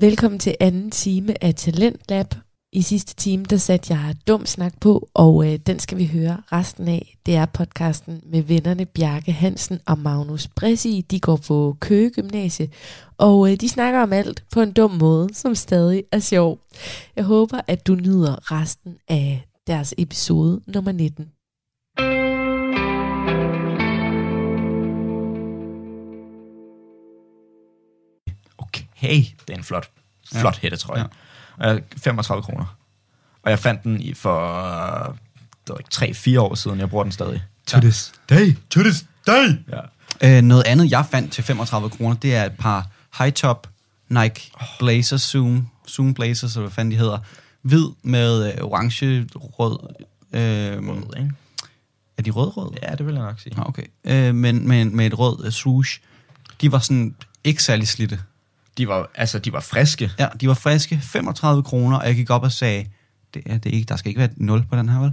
Velkommen til anden time af Talent Lab. I sidste time, der satte jeg dum snak på, og øh, den skal vi høre resten af. Det er podcasten med vennerne Bjarke Hansen og Magnus Bressi. De går på Køge Gymnasie, og øh, de snakker om alt på en dum måde, som stadig er sjov. Jeg håber, at du nyder resten af deres episode nummer 19. Okay, det er en flot, flot ja. hættetrøje. Ja. Ja. 35 kroner. Og jeg fandt den i for ikke 3-4 år siden. Jeg bruger den stadig. To this day. To this day. Ja. Øh, noget andet, jeg fandt til 35 kroner, det er et par high-top Nike Blazers Zoom, Zoom Blazers, eller hvad fanden de hedder. Hvid med øh, orange, rød. Øh, Rød, ikke? er de rød-rød? Ja, det vil jeg nok sige. Okay. Øh, men, men med et rød uh, swoosh. De var sådan ikke særlig slidte. De var, altså, de var friske. Ja, de var friske. 35 kroner, og jeg gik op og sagde, det er, det er ikke, der skal ikke være 0 på den her, vel?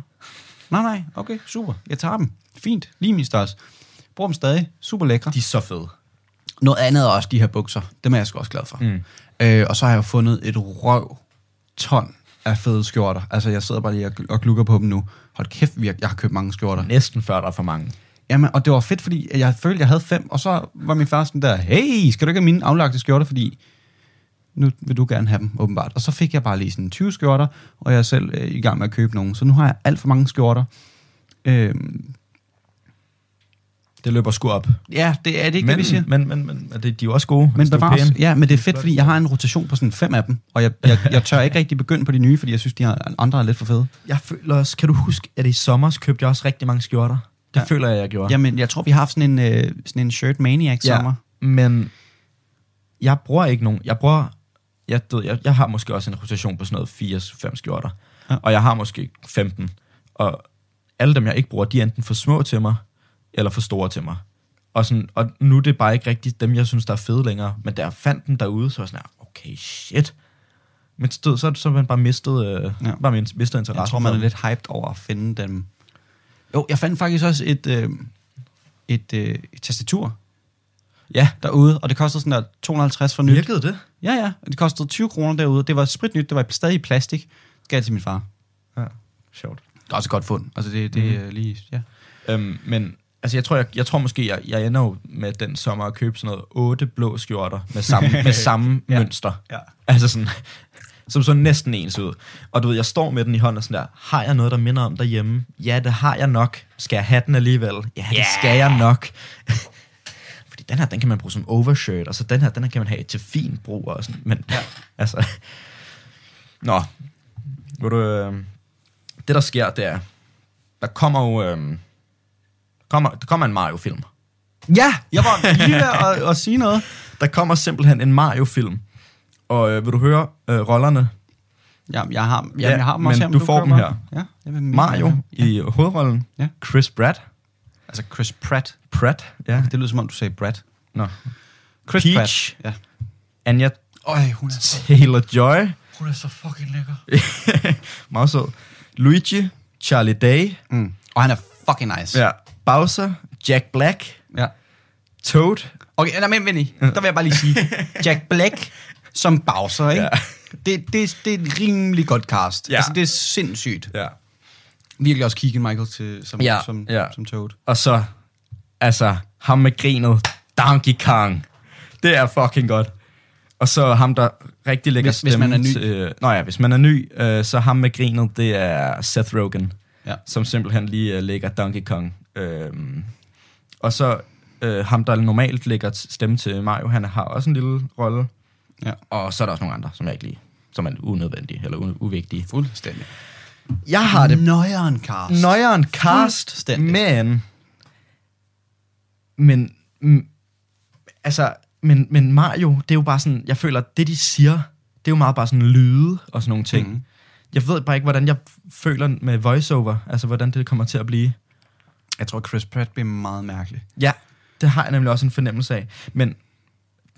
Nej, nej, okay, super. Jeg tager dem. Fint, lige min størrelse. Bruger dem stadig. Super lækre. De er så fede. Noget andet er også de her bukser. Dem er jeg sgu også glad for. Mm. Øh, og så har jeg fundet et røv ton af fede skjorter. Altså, jeg sidder bare lige og, og glukker på dem nu. Hold kæft, jeg har købt mange skjorter. Næsten før der er for mange. Jamen, og det var fedt, fordi jeg følte, jeg havde fem, og så var min far sådan der, hey, skal du ikke have mine aflagte skjorter, fordi nu vil du gerne have dem, åbenbart. Og så fik jeg bare lige sådan 20 skjorter, og jeg er selv øh, i gang med at købe nogle. Så nu har jeg alt for mange skjorter. Øhm, Det løber sgu op. ja, det er det ikke, men, det vi siger. Men, men, men det, de er jo også gode. Men er bevares, pæn. ja, men det er fedt, fordi jeg har en rotation på sådan fem af dem, og jeg, jeg, jeg tør ikke rigtig begynde på de nye, fordi jeg synes, de andre er lidt for fede. Jeg føler også, kan du huske, at i sommer købte jeg også rigtig mange skjorter? Det Ja. føler jeg, jeg gjorde. Jamen, jeg tror, vi har haft sådan en, øh, sådan en shirt maniac Ja. sommer. Men jeg bruger ikke nogen. Jeg bruger... Jeg, jeg, jeg har måske også en rotation på sådan noget 4-5 skjorter. Ja. Og jeg har måske 15. Og alle dem, jeg ikke bruger, de er enten for små til mig, eller for store til mig. Og, sådan, og nu er det bare ikke rigtigt dem, jeg synes, der er fede længere. Men da jeg fandt dem derude, så var jeg sådan okay, shit. Men så, så, så man bare mistet, øh, Ja. bare mistet interesse. Jeg tror, man er lidt hyped over at finde dem. Jo, jeg fandt faktisk også et, øh, et, øh, et tastatur Ja, derude, og det kostede sådan der 250 for nyt. virkede det? Ja, ja, og det kostede 20 kroner derude. Det var spritnyt, det var stadig i plastik. Gav det til min far. Ja, sjovt. Det er også et godt fund. Altså, det, det er lige, ja. Øhm, men altså, jeg tror, jeg, jeg tror måske, jeg, jeg ender jo med den sommer at købe sådan noget otte blå skjorter med samme, med samme ja. mønster. Ja. Altså sådan, som så næsten ens ud. Og du ved, jeg står med den i hånden og sådan der, har jeg noget, der minder om derhjemme? Ja, det har jeg nok. Skal jeg have den alligevel? Ja, det Ja. skal jeg nok. Fordi den her, den kan man bruge som overshirt, og så den her, den her kan man have til fin brug og sådan. Men ja. altså, nå, ved du, øh, det der sker, det er, der kommer jo, øh, kommer, der kommer en Mario-film. Ja, jeg var lige ved at, at sige noget. Der kommer simpelthen en Mario-film. Og øh, vil du høre øh, rollerne? Ja, jeg har, ja, Ja, jeg har dem men også her, du får dem her. Ja, jeg vil Mario ja. i hovedrollen. Ja. Chris Pratt. Altså Chris Pratt. Pratt, ja. Det lyder som om, du sagde Pratt. Nå. Chris Peach. Pratt. Ja. Anja Øj, hun er, så, Taylor-Joy. hun er så fucking lækker. Meget sød. Luigi. Charlie Day. Mm. Og han er fucking nice. Ja. Bowser. Jack Black. ja. Toad. Okay, nej, men Vinny, der vil jeg bare lige sige, Jack Black som Bowser, ikke? Ja. Det, det, det er et rimelig godt cast. Ja. Altså, det er sindssygt. Ja. Virkelig også Keegan Michael til, som, Ja, som, ja. som Toad. Og så, altså, ham med grinet. Donkey Kong. Det er fucking godt. Og så ham, der rigtig lægger Hvis- hvis man er ny. Til, nå ja, hvis man er ny, øh, så ham med grinet, det er Seth Rogen. Ja. Som simpelthen lige øh, lægger Donkey Kong. Øhm, og så øh, ham, der normalt lægger stemme til Mario, han har også en lille rolle. Ja. Og så er der også nogle andre, som jeg ikke lige som er unødvendige eller u- uvigtige. Fuldstændig. Jeg har det Nøjeren cast. nøjeren cast, men... Men... Mm, altså, men, men Mario, det er jo bare sådan... Jeg føler, det, de siger, det er jo meget bare sådan lyde og sådan nogle ting. Mm. Jeg ved bare ikke, hvordan jeg føler med voiceover. Altså, hvordan det kommer til at blive. Jeg tror, Chris Pratt bliver meget mærkelig. Ja, det har jeg nemlig også en fornemmelse af. Men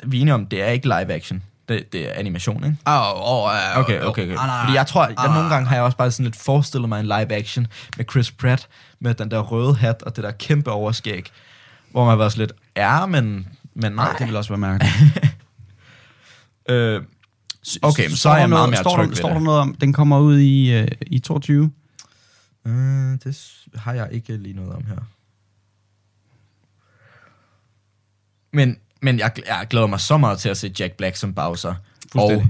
vi er enige om, det er ikke live action. Det, det er animation, ikke? Åh, oh, oh, uh, Okay, okay, okay. Fordi jeg tror, jeg nogle gange har jeg også bare sådan lidt forestillet mig en live action med Chris Pratt, med den der røde hat og det der kæmpe overskæg, hvor man har været sådan lidt, ja, men, men nej. Nej, det vil også være mærkeligt. Øh, Okay, så står er der jeg meget noget, mere står tryg der, står der noget om, den kommer ud i, øh, i 22? Uh, det har jeg ikke lige noget om her. Men, men jeg, jeg glæder mig så meget til at se Jack Black som Bowser. Og.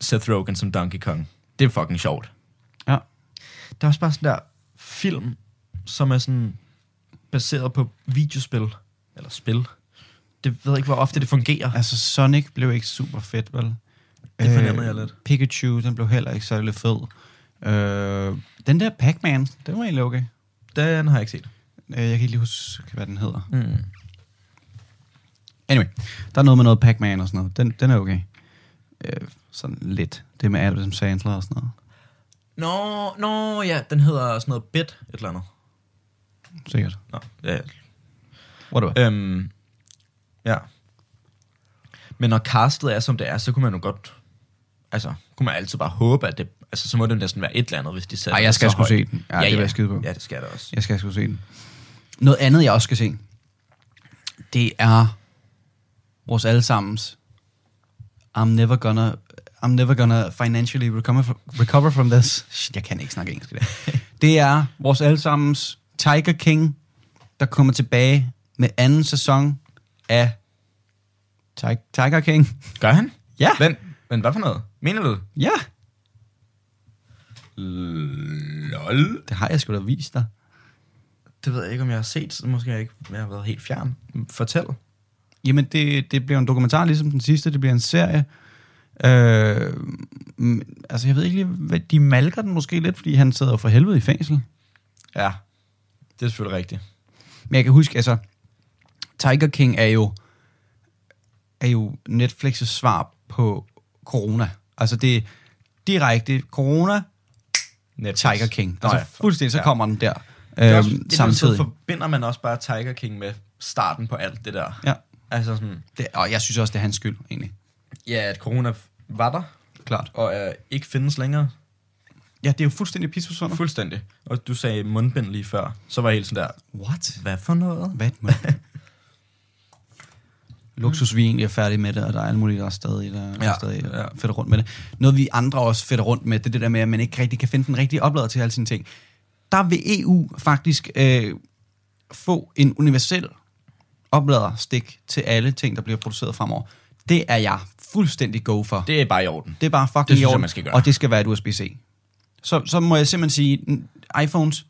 Seth Rogen som Donkey Kong. Det er fucking sjovt. Ja. Der er også bare sådan der film, som er sådan baseret på videospil. Eller spil. Det ved jeg ikke, hvor ofte det fungerer. Altså, Sonic blev ikke super fedt, vel? Det fornemmer jeg lidt. Pikachu, den blev heller ikke særlig fed. Øh, den der Pac-Man, den var egentlig okay. Den har jeg ikke set. Øh, jeg kan ikke lige huske, hvad den hedder. Mm. Anyway, der er noget med noget Pac-Man og sådan noget. Den, den er okay. Øh, sådan lidt. Det med Adam Sandler og sådan noget. Nå, nå, ja, den hedder sådan noget Bit, et eller andet. Sikkert. Nå, ja, Whatever. Øhm, ja. Men når castet er, som det er, så kunne man jo godt... Altså, kunne man altid bare håbe, at det... Altså, så må det næsten være et eller andet, hvis de sætter Ej, jeg skal sgu se den. Ja, det vil jeg skide på. Ja, det skal der også. Jeg skal sgu se den. Noget andet, jeg også skal se, det er vores allesammens I'm never gonna I'm never gonna financially recover, recover from this. Shit, jeg kan ikke snakke engelsk dag. Det er vores allesammens Tiger King, der kommer tilbage med anden sæson af Ti- Tiger King. Gør han? Ja. Men, men hvad for noget? Mener du? Ja, Lol. det har jeg sgu da vist dig. Det ved jeg ikke, om jeg har set, så måske jeg ikke jeg har været helt fjern. Fortæl. Jamen, det, det bliver en dokumentar, ligesom den sidste. Det bliver en serie. Øh, altså, jeg ved ikke lige, hvad, de malker den måske lidt, fordi han sidder for helvede i fængsel. Ja, det er selvfølgelig rigtigt. Men jeg kan huske, altså, Tiger King er jo, er jo Netflix' svar på corona. Altså, det er direkte corona, Netflix. Tiger King. Nå Altså, ja. fuldstændig, så Ja. kommer den der. Det er også, Øhm, det er samtidig. så forbinder man også bare Tiger King med starten på alt det der. Ja. Altså sådan, Det, og jeg synes også, det er hans skyld, egentlig. ja, at corona var der, Klart. og uh, ikke findes længere. Ja, det er jo fuldstændig pisseforsundet. Fuldstændig. Og du sagde mundbind lige før, så var jeg helt sådan der, What? hvad for noget? Hvad må Luksus, vi egentlig er færdige med det, og der er alle mulige, der er stadig, der er Ja, stadig ja. fedter rundt med det. Noget, vi andre også fedter rundt med, det er det der med, at man ikke rigtig kan finde den rigtige oplader til alle sine ting. Der vil EU faktisk øh, få en universel opladerstik til alle ting, der bliver produceret fremover. Det er jeg fuldstændig go for. Det, er bare i orden. det er bare fucking Det synes i jeg, orden, man skal gøre. og det skal være et USB-C. Så, så må jeg simpelthen sige, iPhones,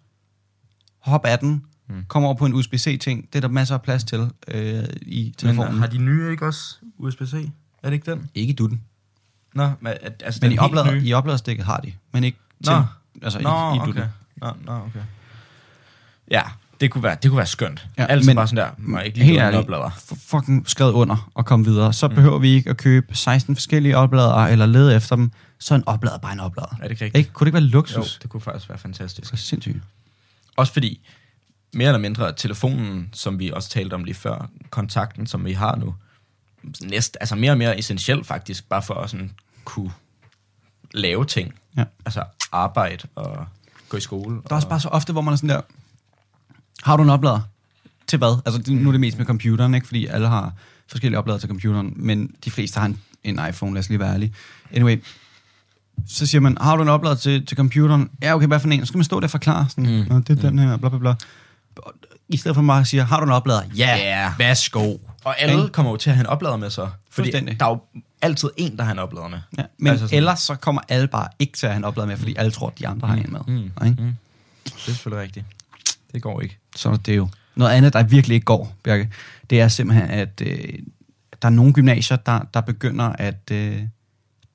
hop af den, Hmm. kom over på en USB-C-ting. Det er der masser af plads til øh, i telefonen. Men har de nye ikke også USB-C? Er det ikke den? Ikke i dutten. Nå, men, altså Men den i, oplader, nye? i opladerstikket har de, men ikke Nå. til, altså Nå, i, i okay. Nå, nå, okay. Ja, det kunne være, det kunne være skønt. Ja, Ja, altså men- bare sådan der, må jeg ikke lige Helt oplader. fucking skrevet under og komme videre. Så behøver vi ikke at købe 16 forskellige opladere eller lede efter dem. Så er en oplader bare en oplader. Er det ikke rigtigt? Ikke? Kunne det ikke være Jo, luksus? det kunne faktisk være fantastisk. Det er sindssygt. Også fordi, mere eller mindre, telefonen, som vi også talte om lige før, kontakten, som vi har nu, næst, altså mere og mere essentiel faktisk, bare for at sådan kunne lave ting. Ja. Altså arbejde og gå i skole. Der er også bare så ofte, hvor man er sådan der, har du en oplader? Til hvad? Altså nu er det mest med computeren, ikke? Fordi alle har forskellige opladere til computeren, men de fleste har en, en iPhone, lad os lige være ærlige. Anyway, så siger man, har du en oplader til, til computeren? Ja, okay, hvad for en? Så skal man stå der og forklare sådan, Mm. mm. Det er den her, bla bla bla. I stedet for bare at sige, har du en oplader? Ja, Ja. værsgo. Og alle Ikke? kommer jo til at have en oplader med sig. Fordi der er jo altid en, der har en oplader med. Ja, men Altså sådan- ellers så kommer alle bare ikke til at have en oplader med, fordi alle tror, at de andre har en med. Mm. Ikke? Mm. Det er selvfølgelig rigtigt. Det går ikke. Så er det jo. Noget andet, der virkelig ikke går, Bjarke, det er simpelthen, at øh, der er nogle gymnasier, der, der begynder at øh,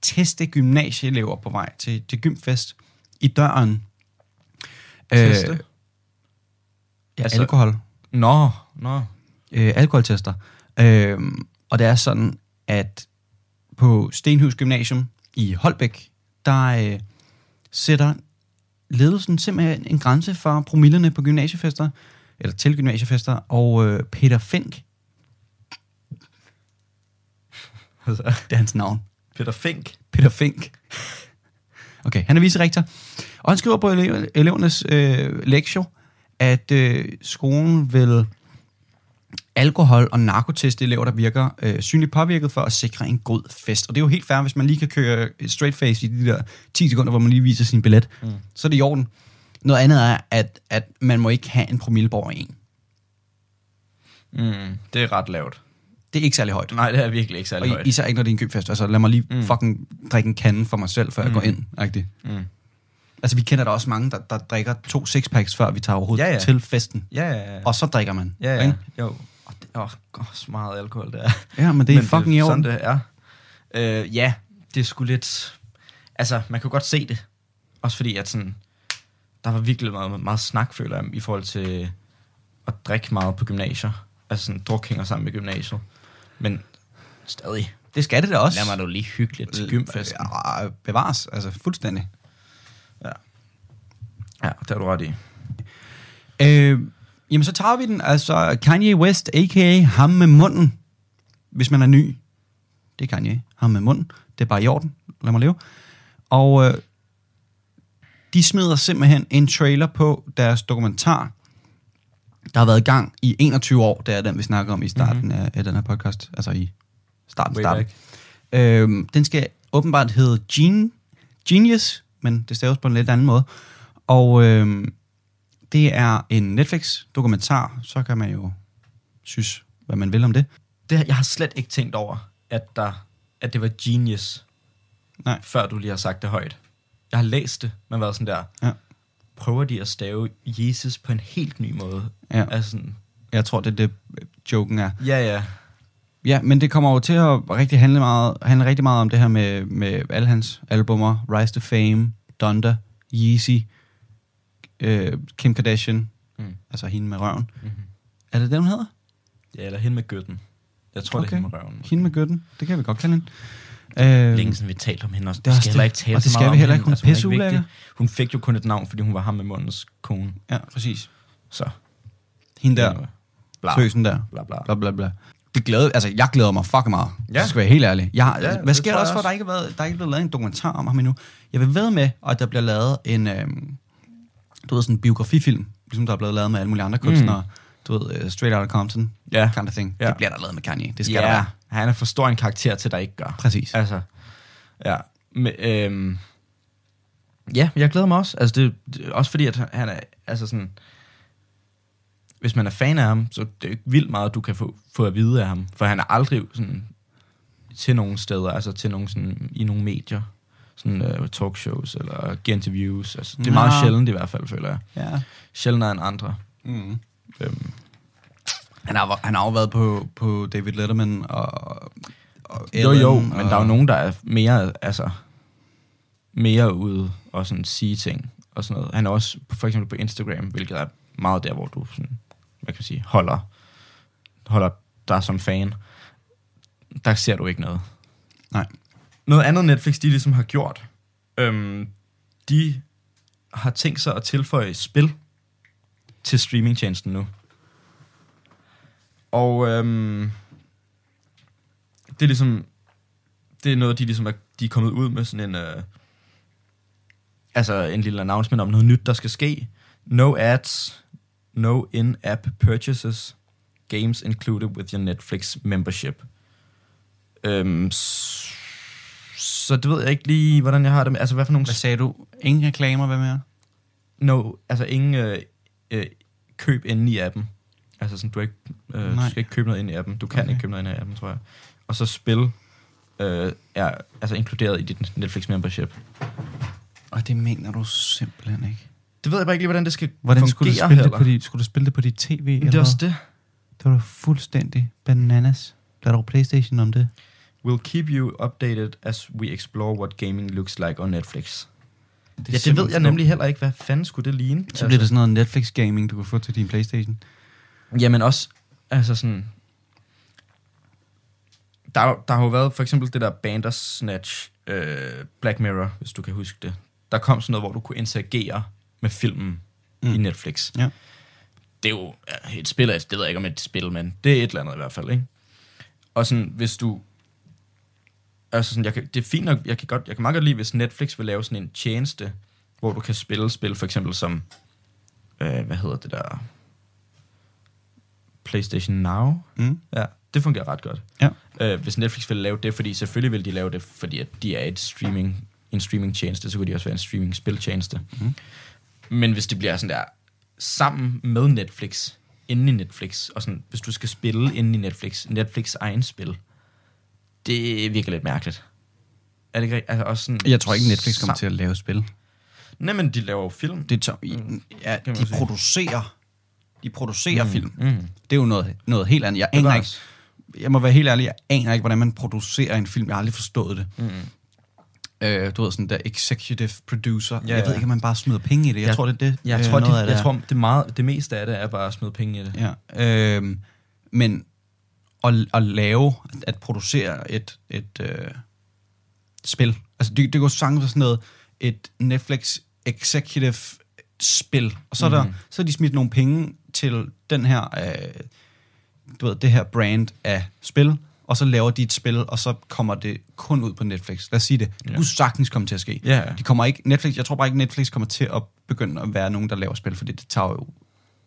teste gymnasieelever på vej til, til gymfest i døren. Teste? Øh, ja, Altså- alkohol. Nå, nå. Øh, alkoholtester. Øh, og det er sådan, at på Stenhus Gymnasium i Holbæk, der øh, sætter ledelsen simpelthen en grænse for promillerne på gymnasiefester, eller til gymnasiefester, og øh, Peter Fink, Altså, det er hans navn, Peter Fink. Peter Fink. Okay, han er vicerektor, og han skriver på elev- elevernes øh, lektion, at øh, skolen vil alkohol- og narkotest-elever, der virker øh, synligt påvirket for at sikre en god fest. Og det er jo helt fair, hvis man lige kan køre straight face i de der 10 sekunder, hvor man lige viser sin billet. Mm. Så er det i orden. Noget andet er, at, at man må ikke have en promille over en. Mm, det er ret lavt. Det er ikke særlig højt. Nej, det er virkelig ikke særlig Og højt. i- især ikke, når det er en købfest. Altså, lad mig lige mm. fucking drikke en kande for mig selv, før mm. jeg går ind. Rigtigt. Mm. Altså, vi kender der også mange, der, der drikker to sixpacks, før vi tager overhovedet Ja, ja. til festen. Ja, ja, ja. Og så drikker man. ja, ja. ikke? Jo. Og det også så meget alkohol, det er. Ja, men det er men fucking i det, orden. Sådan det er. Øh, ja, det er sgu lidt... Altså, man kan godt se det. Også fordi, at sådan... Der var virkelig meget, meget snak, føler jeg, i forhold til at drikke meget på gymnasier. Altså sådan, druk hænger sammen med gymnasiet. Men stadig. Det skal det da også. Lad mig nu lige hyggeligt til gymfesten. Ja, bevares, altså fuldstændig. Ja. Ja, det har du ret i. Øh, jamen, så tager vi den. Altså, Kanye West, a.k.a. ham med munden. Hvis man er ny. Det er Kanye. Ham med munden. Det er bare i orden. Lad mig leve. Og øh, de smider simpelthen en trailer på deres dokumentar, der har været i gang i 21 år. Det er den, vi snakker om i starten mm-hmm. af, af den her podcast. Altså i starten. Way starten. back. Øhm, den skal åbenbart hedde Gen- Genius, men det staves på en lidt anden måde. Og øhm, det er en Netflix-dokumentar, så kan man jo synes, hvad man vil om det. det. Jeg har slet ikke tænkt over, at, der, at det var genius, Nej. før du lige har sagt det højt. Jeg har læst det, men været sådan der, Ja. prøver de at stave Jesus på en helt ny måde? Ja. Altså sådan, Jeg tror, det er det, joken er. ja, ja. Ja, men det kommer jo til at rigtig handle, meget, handle rigtig meget om det her med, med alle hans albummer. Rise to Fame, Donda, Yeezy, øh, Kim Kardashian, Mm. altså hende med røven. Mm-hmm. Er det det, hun hedder? Ja, eller hende med gøtten. Jeg tror, okay. det er hende med røven. Hende med gøtten. Det kan vi godt kalde hende. Øh, Længe siden vi talte om hende også. Det er skal det. heller ikke tale Og det skal vi heller ikke. Hun er Altså, ikke pisseulækker. vigtig. Hun fik jo kun et navn, fordi hun var ham med mundens kone. Ja, præcis. Så. Hende der, Bla. tøsen der, Bla, bla. bla bla bla. Det glæder, altså, jeg glæder mig fucking meget. Ja. Så skal jeg være helt ærlig. Jeg, Ja, det hvad sker der også for, at der ikke, har været, der er ikke blevet lavet en dokumentar om ham endnu? Jeg vil ved med, at der bliver lavet en, øhm, du ved, sådan en biografifilm, ligesom der er blevet lavet med alle mulige andre kunstnere. Mm. Du ved, uh, Straight Outta Compton, Ja. kind of thing. Ja. Det bliver der lavet med Kanye. Det skal ja, der være. Han er for stor en karakter til, der ikke gør. Præcis. Altså, ja. Men, øhm, ja, jeg glæder mig også. Altså, det, det, også fordi, at han er, altså sådan, hvis man er fan af ham, så det er jo ikke vildt meget, du kan få, få at vide af ham. For han er aldrig sådan, til nogen steder, altså til nogen sådan, i nogle medier. Sådan uh, talkshows eller interviews. Altså, det er meget Nå. sjældent i hvert fald, føler jeg. Ja. Sjældnere end andre. Mm. Øhm, Han har, han har jo været på, på David Letterman og, og jo, Ellen, jo, og, men der er jo nogen, der er mere, altså, mere ude og sådan sige ting og sådan noget. Han er også for eksempel på Instagram, hvilket er meget der, hvor du sådan, hvad kan man sige, holder, holder dig som fan. Der ser du ikke noget. Nej. Noget andet Netflix, de ligesom har gjort, øhm, de har tænkt sig at tilføje spil til streamingtjenesten nu. Og øhm, det er ligesom, det er noget, de ligesom er, de er kommet ud med sådan en, øh, altså en lille announcement om noget nyt, der skal ske. No ads, no in-app purchases, games included with your Netflix membership. Øhm, så det ved jeg ikke lige, hvordan jeg har det med, altså hvad for nogle Hvad sagde du? Ingen reklamer, hvad mere? No, altså ingen øh, øh, køb inde i appen. Altså sådan, du, ikke, øh, du skal ikke købe noget ind i appen. Du kan Okay. ikke købe noget ind i appen, tror jeg. Og så spil øh, er altså inkluderet i dit Netflix membership. Og det mener du simpelthen ikke. Det ved jeg bare ikke lige, hvordan det skal Hvordan fungere skulle du, spille det på dit, skulle du spille det på dit tv? Men det eller er også hvad? det. Det var da fuldstændig bananas. Der er der jo Playstation om det. We'll keep you updated as we explore what gaming looks like on Netflix. Det ja, det ved jeg nemlig heller ikke. Hvad fanden skulle det ligne? Så bliver det sådan noget Netflix gaming, du kan få til din Playstation. Jamen også, altså sådan... Der, er- der har jo været for eksempel det der Bandersnatch øh, Black Mirror, hvis du kan huske det. Der kom sådan noget, hvor du kunne interagere med filmen Mm. i Netflix. Ja. Det er jo ja, et spil, det ved jeg ikke om et spil, men det er et eller andet i hvert fald, ikke? Og sådan, hvis du... Altså sådan, jeg kan, det er fint nok, jeg kan, godt, jeg kan meget godt lide, hvis Netflix vil lave sådan en tjeneste, hvor du kan spille spil, for eksempel som, øh, hvad hedder det der, PlayStation Now. Mm. Ja, det fungerer ret godt. Ja. Øh, hvis Netflix vil lave det, fordi selvfølgelig vil de lave det, fordi at de er et streaming, en streaming-tjeneste, så kunne de også være en streaming-spiltjeneste. Mhm. Men hvis det bliver sådan der, sammen med Netflix, inde i Netflix, og sådan, hvis du skal spille inde i Netflix, Netflix egen spil, det virker lidt mærkeligt. Er det ikke? Altså også sådan, Jeg tror ikke, Netflix kommer til at lave spil. Nej, men de laver jo film. Det er to, ja, kan man de producerer, de producerer mm. film. Mm. Det er jo noget, noget helt andet. Jeg Det aner var ikke, jeg må være helt ærlig, jeg aner ikke, hvordan man producerer en film. Jeg har aldrig forstået det. Mm. Øh, du ved, sådan der executive producer. Ja, jeg ved ikke, om man bare smider penge i det. Jeg, Jeg- tror, det er det. Jeg øh, tror, noget de, af det jeg tror det, meget, det meste af det er bare at smide penge i det. Ja. Øh, men at, at lave, at producere et, et øh, spil. Altså, det, det går sagtens være sådan noget, et Netflix executive spil. Og så er, der, Mhm. så er de smidt nogle penge til den her, øh, du ved, det her brand af spil, og så laver de et spil, og så kommer det kun ud på Netflix. Lad os sige det. Det Ja. kunne sagtens komme til at ske. Ja. De kommer ikke, Netflix, jeg tror bare ikke, Netflix kommer til at begynde at være nogen, der laver spil, fordi det tager jo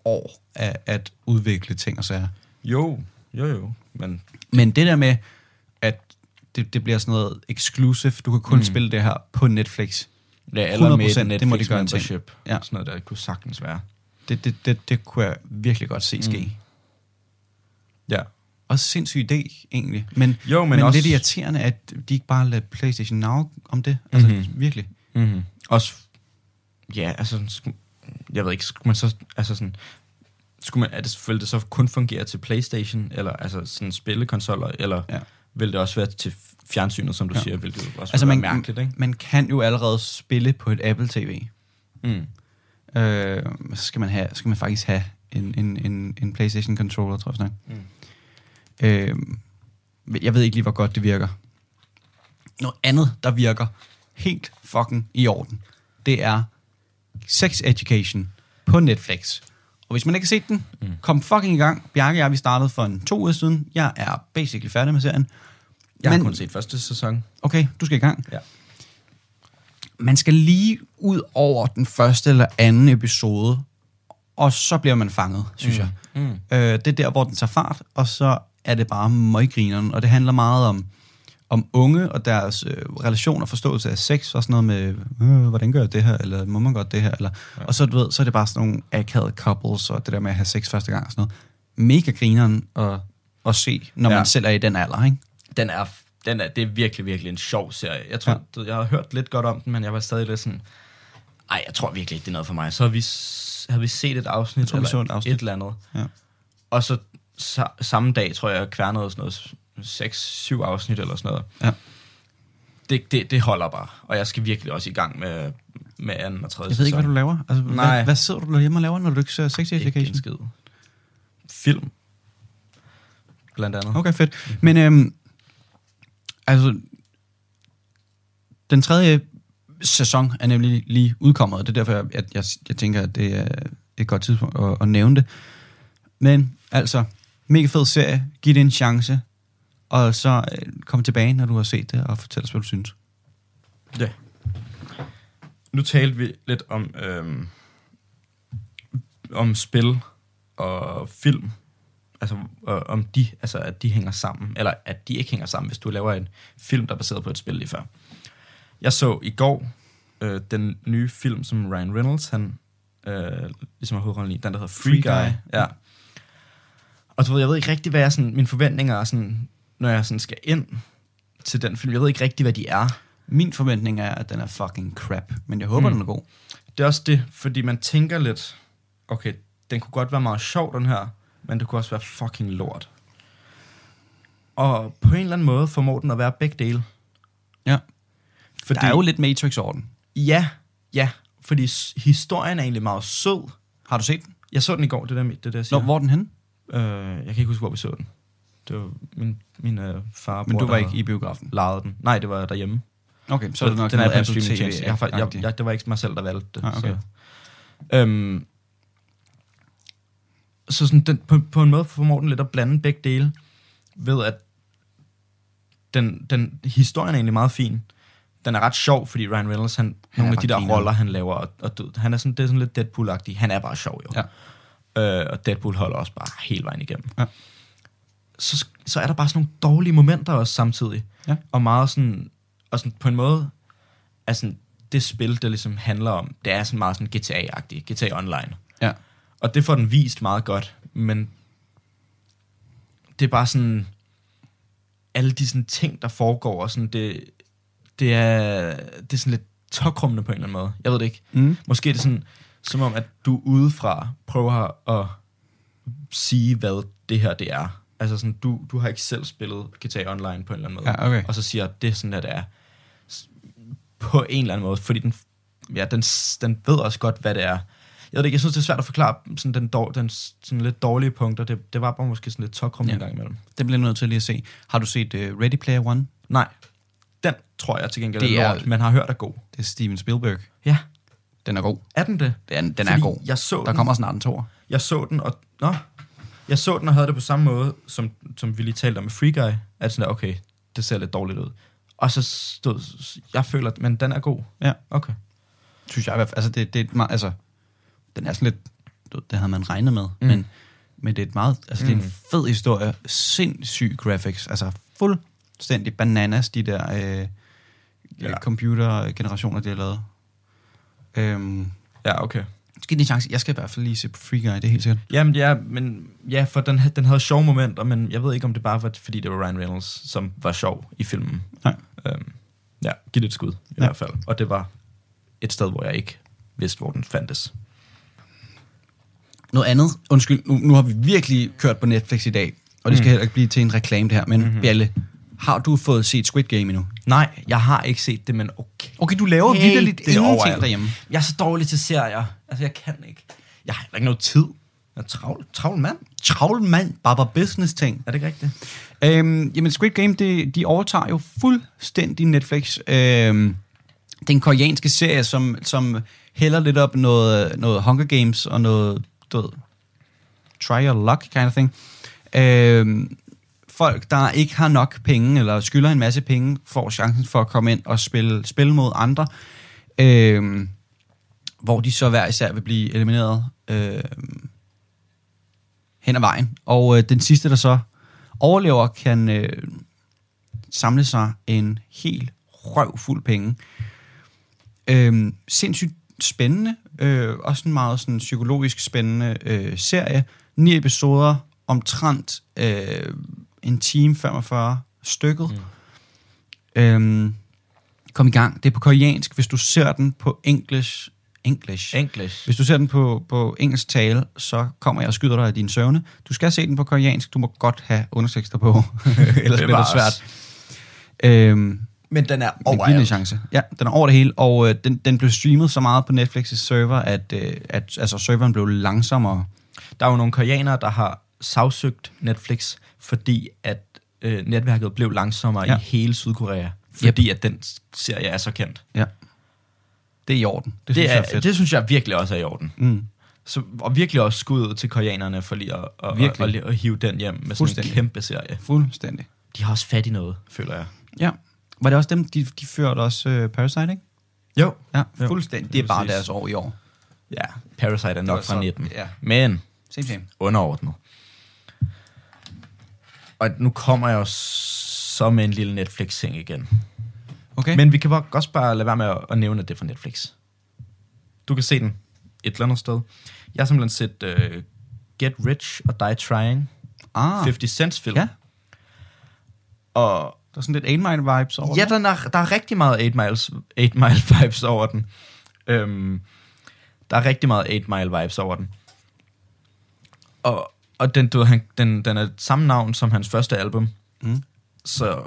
år at, at udvikle ting og sager. Jo, jo, jo. Men Men det der med, at det, det bliver sådan noget exclusive, du kan kun mm. spille det her på Netflix, ja, eller med 100%, et det må de Netflix gøre membership. Ja. Sådan noget der kunne sagtens være. Det, det, det, det kunne jeg virkelig godt se ske. Mm. Ja. Også sindssyg idé, egentlig. Men, Jo, men men også- lidt irriterende, at de ikke bare lader PlayStation Now om det. Altså, Mhm. mm-hmm. virkelig. Mm-hmm. Også, ja, altså, jeg ved ikke, skulle man så, altså sådan, skulle man, er det selvfølgelig det så kun fungere til Playstation, eller altså sådan spillekonsoller, eller Ja. vil det også være til fjernsynet, som du Ja. siger, hvilket også Altså, altså, man, være mærkeligt, ikke? man kan jo allerede spille på et Apple TV. Mm. Øh, så skal man, have, skal man faktisk have en, en, en, en PlayStation controller, tror jeg snart. Mm. Øh, jeg ved ikke lige, hvor godt det virker. Noget andet, der virker helt fucking i orden, det er Sex Education på Netflix. Og hvis man ikke har set den, mm. kom fucking i gang. Bjarke og jeg, vi startede for en to uger siden. Jeg er basically færdig med serien. Jeg har Men- kun set første sæson. Okay, du skal i gang. Ja. Man skal lige ud over den første eller anden episode, og så bliver man fanget, synes mm. jeg. Mm. Øh, det er der, hvor den tager fart, og så er det bare møggrineren, og det handler meget om, om unge og deres øh, relation og forståelse af sex, og sådan noget med, øh, hvordan gør jeg det her, eller må man godt det her, eller, ja. og så, du ved, så er det bare sådan nogle akavede couples, og det der med at have sex første gang og sådan noget. Mega grineren at, at se, når ja. Man selv er i den alder, ikke? Den er, den er, det er virkelig, virkelig en sjov serie. Jeg tror, ja. jeg har hørt lidt godt om den, men jeg var stadig lidt sådan, ej, jeg tror virkelig ikke, det er noget for mig. Så har vi, havde vi set et afsnit, Jeg tror, eller så et afsnit. et eller andet. Ja. Og så sa- samme dag, tror jeg, jeg kværnede sådan noget 6-7 afsnit eller sådan noget. Ja. Det, det, det holder bare. Og jeg skal virkelig også i gang med, med anden og tredje Jeg ved ikke, hvad du laver. Altså, Nej. Hvad, hvad sidder du hjemme og laver, når du ikke ser Sex Ikke en Education? skid. Film. Blandt andet. Okay, fedt. Men øhm, altså, den tredje sæson er nemlig lige udkommet, og det er derfor, jeg, jeg, jeg, tænker, at det er et godt tidspunkt at, at nævne det. Men altså, mega fed serie. Giv det en chance. Og så øh, kom tilbage, når du har set det, og fortæl os, hvad du synes. Ja. Nu talte vi lidt om, øhm, om spil og film. Altså, og, om de, altså, at de hænger sammen. Eller at de ikke hænger sammen, hvis du laver en film, der er baseret på et spil lige før. Jeg så i går øh, den nye film, som Ryan Reynolds, han øh, ligesom har hovedrollen i, den der hedder Free, Free Guy. Guy. Ja. Og du ved, jeg ved ikke rigtig, hvad jeg sådan, mine forventninger er, sådan, når jeg sådan skal ind til den film. Jeg ved ikke rigtig, hvad de er. Min forventning er, at den er fucking crap, men jeg håber. Mm. den er god. Det er også det, fordi man tænker lidt, okay, den kunne godt være meget sjov, den her, men det kunne også være fucking lort. Og på en eller anden måde formår den at være begge dele. Ja. Fordi, Der er jo lidt Matrix over den. Ja, ja, fordi historien er egentlig meget sød. Har du set den? Jeg så den i går, det der, det der jeg Nå, siger. hvor er den henne? Øh, jeg kan ikke huske, hvor vi så den. Det var min, min øh, far Men du var ikke i biografen? lejede den. Nej, det var derhjemme. Okay, så er det nok den er på Apple streamingtjeneste. Jeg, jeg, TV-agtigt. jeg, det var ikke mig selv, der valgte det. Ah, okay. Så, øhm, så sådan, den, på, på en måde formår den lidt at blande begge dele, ved at den, den, historien er egentlig meget fin. Den er ret sjov, fordi Ryan Reynolds, han, Han er nogle af de der grineren. roller, han laver, og, og du, han er sådan, det er sådan lidt Deadpool-agtig. Han er bare sjov, jo. Ja. Øh, og Deadpool holder også bare hele vejen igennem. Ja. Så, så er der bare sådan nogle dårlige momenter også samtidig. Ja. Og meget sådan, og sådan på en måde, altså det spil, det ligesom handler om, det er sådan meget sådan GTA-agtigt, GTA Online. Og det får den vist meget godt, men det er bare sådan, alle de sådan ting, der foregår, og sådan, det, det, er, det er sådan lidt tokrummende på en eller anden måde. Jeg ved det ikke. Mm. Måske er det sådan, som om, at du udefra prøver at sige, hvad det her det er. Altså sådan, du, du har ikke selv spillet GTA Online på en eller anden måde. Ja, okay. Og så siger, det er sådan, at det er. På en eller anden måde. Fordi den, ja, den, den ved også godt, hvad det er. Jeg ved ikke, jeg synes, det er svært at forklare sådan den, dår, den sådan lidt dårlige punkter. Det, det var bare måske sådan lidt tokrum ja. En gang imellem. Det bliver nødt til lige at se. Har du set uh, Ready Player One? Nej, den tror jeg til gengæld Det er lort, men har hørt er god. Det er Steven Spielberg. Ja, Den er god. er den det? Den, den er god. Jeg så Der den. kommer snart en tor. Jeg så den, og... Nå, jeg så den og havde det på samme måde, som, som vi lige talte om med Free Guy. At sådan der, okay, det ser lidt dårligt ud. Og så stod... Jeg føler, at- men den er god. Ja. Okay. Synes jeg i hvert fald. Altså, det, det er altså, den er sådan lidt, det havde man regnet med, Mm. men, men det er et meget, altså mm. det er en Mm. fed historie, sindssyg graphics, altså fuldstændig bananas, de der øh, ja. computergenerationer, de har lavet. Øhm, Ja, okay. skal en chance, jeg skal i hvert fald lige se på Free Guy, det er helt sikkert. Jamen, ja, men, ja, for den, den havde sjove momenter, men jeg ved ikke, om det bare var, fordi det var Ryan Reynolds, som var sjov i filmen. Nej. Øhm, ja, giv det et skud, i Ja. hvert fald. Og det var et sted, hvor jeg ikke vidste, hvor den fandtes. Noget andet, undskyld, nu, nu har vi virkelig kørt på Netflix i dag, og det skal Mm. heller ikke blive til en reklame det her, men Mhm. mm-hmm. Bjalle, har du fået set Squid Game endnu? Nej, jeg har ikke set det, men okay. Okay, du laver Hey, vidderligt det ingenting overalt. derhjemme. Jeg er så dårlig til serier. Altså, jeg kan ikke. Jeg har ikke noget tid. Jeg er travl, travl mand. Travl mand, bare business ting. Er det ikke rigtigt? Øhm, jamen, Squid Game, det, de overtager jo fuldstændig Netflix. Øhm, den koreanske serie, som, som hælder lidt op noget, noget Hunger Games og noget, du ved, try your luck kind of thing. Øhm, folk, der ikke har nok penge, eller skylder en masse penge, får chancen for at komme ind og spille, spille mod andre. Øhm, hvor de så hver især vil blive elimineret øhm, hen ad vejen. Og øh, den sidste, der så overlever, kan øh, samle sig en helt røvfuld penge. Øh, sindssygt spændende, øh, også en meget sådan, psykologisk spændende øh, serie. Ni episoder, omtrent øh, en time 45 stykket. Mm. Øh, kom i gang. Det er på koreansk. Hvis du ser den på engelsk, english, English. hvis du ser den på, på engelsk tale, så kommer jeg og skyder dig af dine søvne. Du skal se den på koreansk. Du må godt have undertekster på, ellers bliver det svært. Øhm, Men den er men giv den en chance. Ja, den er over det hele, og øh, den, den blev streamet så meget på Netflix' server, at, øh, at altså, serveren blev langsommere. Der er jo nogle koreanere, der har sagsøgt Netflix, fordi at øh, netværket blev langsommere ja. I hele Sydkorea. Fordi yep. at den serie er så kendt. Ja. Det er i orden. Det, Det, synes det, jeg er, er fedt. det synes jeg virkelig også er i orden. Mm. Så, og virkelig også skud ud til koreanerne for lige at, at, at, at, at hive den hjem med sådan en kæmpe serie. Fuldstændig. De har også fat i noget, føler jeg. Ja. Var det også dem, de, de førte også uh, Parasite, ikke? Jo. Ja, Jo, fuldstændig. Det lige er bare deres år i år. Ja, Parasite er nok fra så- 19. ja. Men Same, same. underordnet. Og nu kommer jeg jo så med en lille Netflix-ting igen. Okay. Men vi kan bare, også bare lade være med at, at nævne, at det er fra Netflix. Du kan se den et eller andet sted. Jeg har simpelthen set uh, Get Rich og Die Trying. ah, 50 Cents film. Ja. Og der er sådan lidt 8 Mile vibes over ja, det. der er, der er rigtig meget 8 miles, 8 mile vibes over den. Øhm, der er rigtig meget 8 mile vibes over den. Og, og den, du, ved, han, den, den er samme navn som hans første album. Mm. Så,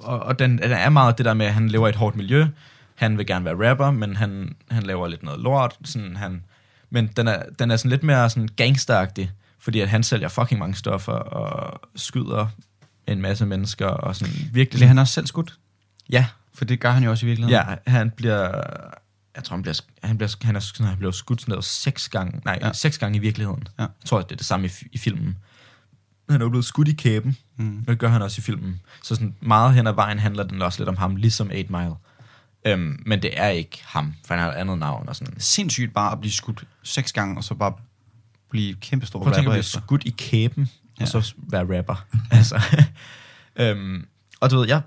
og, og den, den er meget det der med, at han lever i et hårdt miljø. Han vil gerne være rapper, men han, han laver lidt noget lort. Sådan, han, men den er, den er sådan lidt mere sådan gangsteragtig, fordi at han sælger fucking mange stoffer og skyder en masse mennesker og sådan virkelig... Bliver han også selv skudt? Ja, For det gør han jo også i virkeligheden. ja, han bliver... Jeg tror, han bliver, han bliver, han er, sådan, han bliver skudt sådan noget seks gange, nej, ja. Seks gange i virkeligheden. Ja. Jeg tror, det er det samme i, i filmen. Han er jo blevet skudt i kæben, Mm. det gør han også i filmen. Så sådan meget hen ad vejen handler den også lidt om ham, ligesom 8 Mile. Øhm, men det er ikke ham, for han har et andet navn og sådan. Sindssygt bare at blive skudt seks gange, og så bare blive kæmpestor Prøv at tænke at blive skudt i kæben, ja. Og så være rapper. altså, øhm, og du ved, jeg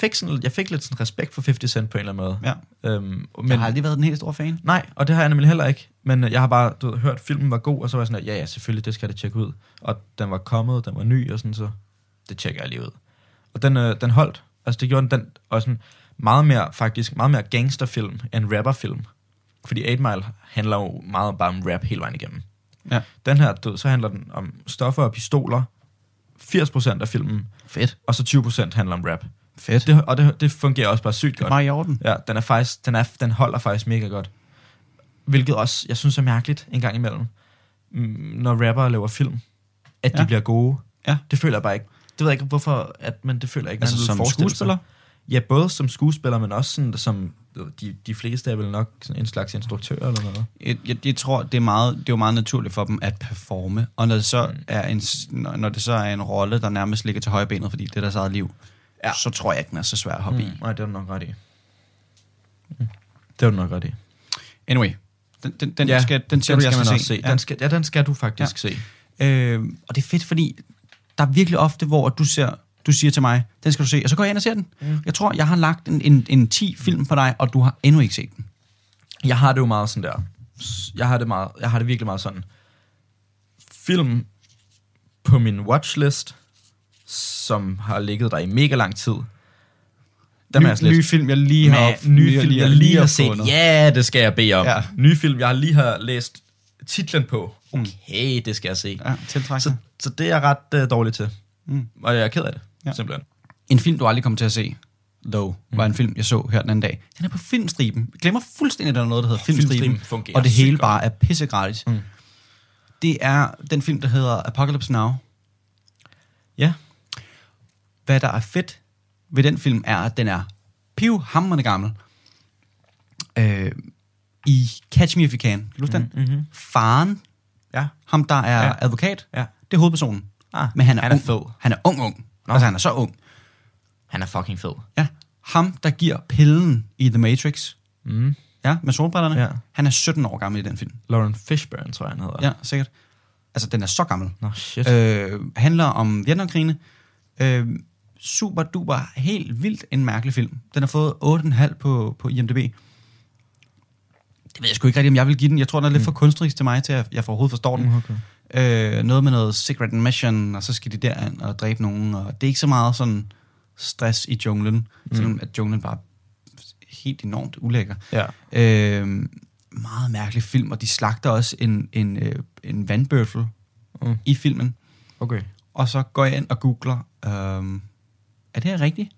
fik, sådan, jeg fik lidt sådan respekt for 50 Cent på en eller anden måde. Ja. Øhm, Men... men, Jeg har aldrig været den helt store fan. Nej, og det har jeg nemlig heller ikke. Men øh, jeg har bare du ved, hørt, at filmen var god, og så var jeg sådan, at, ja, ja, selvfølgelig, det skal jeg da tjekke ud. Og den var kommet, den var ny, og sådan så, det tjekker jeg lige ud. Og den, øh, den holdt. Altså, det gjorde den, den og sådan meget mere, faktisk, meget mere gangsterfilm end rapperfilm. Fordi 8 Mile handler jo meget bare om rap hele vejen igennem. Ja. Den her, ved, så handler den om stoffer og pistoler, 80% af filmen, Fedt. og så 20% handler om rap. Fedt. Det, og det, det fungerer også bare sygt Det er godt. meget i orden. Ja, den er faktisk, den, er, den holder faktisk mega godt. Hvilket også, jeg synes er mærkeligt en gang imellem, mm, når rapper laver film, at de Ja. bliver gode. Ja. Det føler jeg bare ikke. Det ved jeg ikke, hvorfor, at, men det føler jeg ikke, Altså man som skuespiller? Sig. Ja, både som skuespiller, men også sådan, som de, de fleste er vel nok en slags instruktør eller noget. Jeg, jeg, jeg tror, det er, meget, det er jo meget naturligt for dem at performe. Og når det så, mm. er, en, når det så er en rolle, der nærmest ligger til højre benet, fordi det er deres eget liv, ja. så tror jeg ikke, den er så svær at hoppe mm. i. Nej, det er du nok ret i. Mm. Det er du nok ret i. Anyway, den, den, den, ja, skal, den, siger den skal skal man også se. se. Den skal, ja, den skal du faktisk ja. se. Øh, og det er fedt, fordi der er virkelig ofte, hvor du ser du siger til mig, den skal du se, og så går jeg ind og ser den. Mm. Jeg tror, jeg har lagt en, en, en 10 film på dig, og du har endnu ikke set den. Jeg har det jo meget sådan der. Jeg har det, meget, jeg har det virkelig meget sådan. Film på min watchlist, som har ligget der i mega lang tid. Dem Ny, er slet nye film, jeg lige har... med nye film, jeg lige har set. fundet. Ja, det skal jeg bede om. Ja. Nye film, jeg lige har læst titlen på. Okay, det skal jeg se. Ja, Så, så det er jeg ret uh, dårlig til. Mm. Og jeg er ked af det, Ja. simpelthen. En film, du aldrig kommer til at se, though, mm. var en film, jeg så her den anden dag. Den er på filmstriben. Jeg glemmer fuldstændig, at der er noget, der hedder filmstriben. Filmstriben fungerer og det hele bare er pissegratis. Mm. Det er den film, der hedder Apocalypse Now. Ja. Hvad der er fedt ved den film, er, at den er pivhammerende gammel. Øh, I Catch Me If You Can. Kan du huske den? Mm-hmm. Faren, Ja. ham der er. Ja. advokat, Ja. det er hovedpersonen. Ah, Men han er, han er ung. fed. Han er ung, ung. Nå. Altså, han er så ung. Han er fucking fed. Ja. Ham, der giver pillen i The Matrix. Mm. Ja, med solbrillerne. Ja. Han er 17 år gammel i den film. Lauren Fishburne, tror jeg, han hedder. Ja, sikkert. Altså, den er så gammel. Nå, shit. Øh. Handler om Vietnamkrigene. Øh, super duper, helt vildt en mærkelig film. Den har fået 8,5 på, på IMDb. Det ved jeg sgu ikke rigtig, om jeg vil give den. Jeg tror, den er lidt for kunstnerisk til mig, til at jeg overhovedet forstår den. Mm, okay. Øh, noget med noget secret mission, og så skal de derind og dræbe nogen. Og det er ikke så meget sådan stress i junglen, mm. selvom at junglen bare helt enormt ulækker. Ja. Øh, meget mærkelig film, og de slagter også en, en, øh, en vandbøffel Mm. i filmen. Okay. Og så går jeg ind og googler, øhm, er det her rigtigt?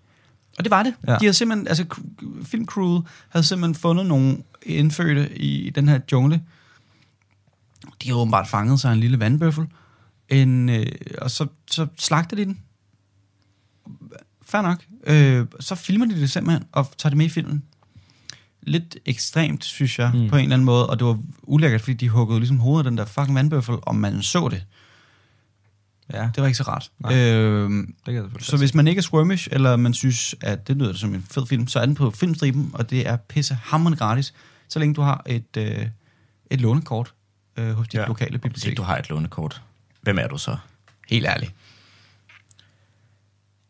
Og det var det. Ja. De havde simpelthen, altså cr- filmcrewet havde simpelthen fundet nogle indfødte i den her jungle. De havde åbenbart fanget sig en lille vandbøffel. En, øh, og så, så slagter de den. Fair nok. Øh, så filmer de det simpelthen og tager det med i filmen. Lidt ekstremt, synes jeg, mm. På en eller anden måde. Og det var ulækkert, fordi de huggede ligesom hovedet af den der fucking vandbøffel, og man så det. Ja, Det var ikke så rart. Nej. Øh, det kan jeg så hvis man ikke er squirmish, eller man synes, at det lyder som en fed film, så er den på filmstriben, og det er pisse hammerende gratis, så længe du har et, øh, et lånekort øh, hos dit ja. lokale Hvis bibliotek. ikke du har et lånekort, hvem er du så? Helt ærligt.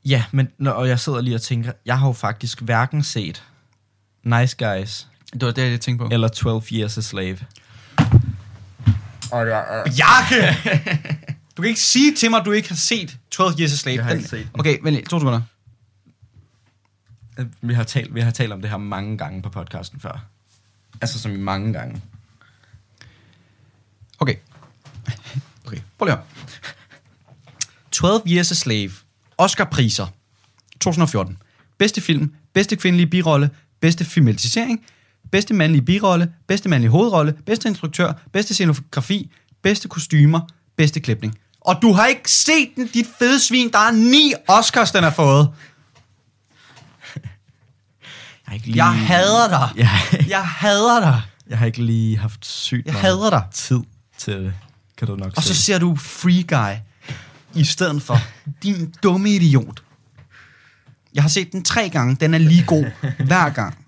Ja, men når jeg sidder lige og tænker, jeg har jo faktisk hverken set Nice Guys Det var det, jeg tænkte på. eller 12 Years a Slave. Bjarke! Du kan ikke sige til mig, at du ikke har set 12 Years a Slave. Jeg har ikke set den. Okay, vent lige, to sekunder. Øh, Vi har, talt, vi har talt om det her mange gange på podcasten før. Altså som i mange gange. Okay. Okay, prøv lige at høre. 12 Years a Slave. Oscar-priser. 2014. Bedste film, bedste kvindelige birolle, bedste filmatisering, bedste mandlige birolle, bedste mandlige hovedrolle, bedste instruktør, bedste scenografi, bedste kostymer, bedste klipning. Og du har ikke set den, dit fede svin. Der er ni Oscars, den har fået. Jeg har ikke lige, Jeg hader dig. Jeg, Jeg hader dig. jeg har ikke lige haft sygt Jeg hader dig. tid til det. Kan du nok Og så se. ser du Free Guy i stedet for. Din dumme idiot. Jeg har set den tre gange. Den er lige god hver gang.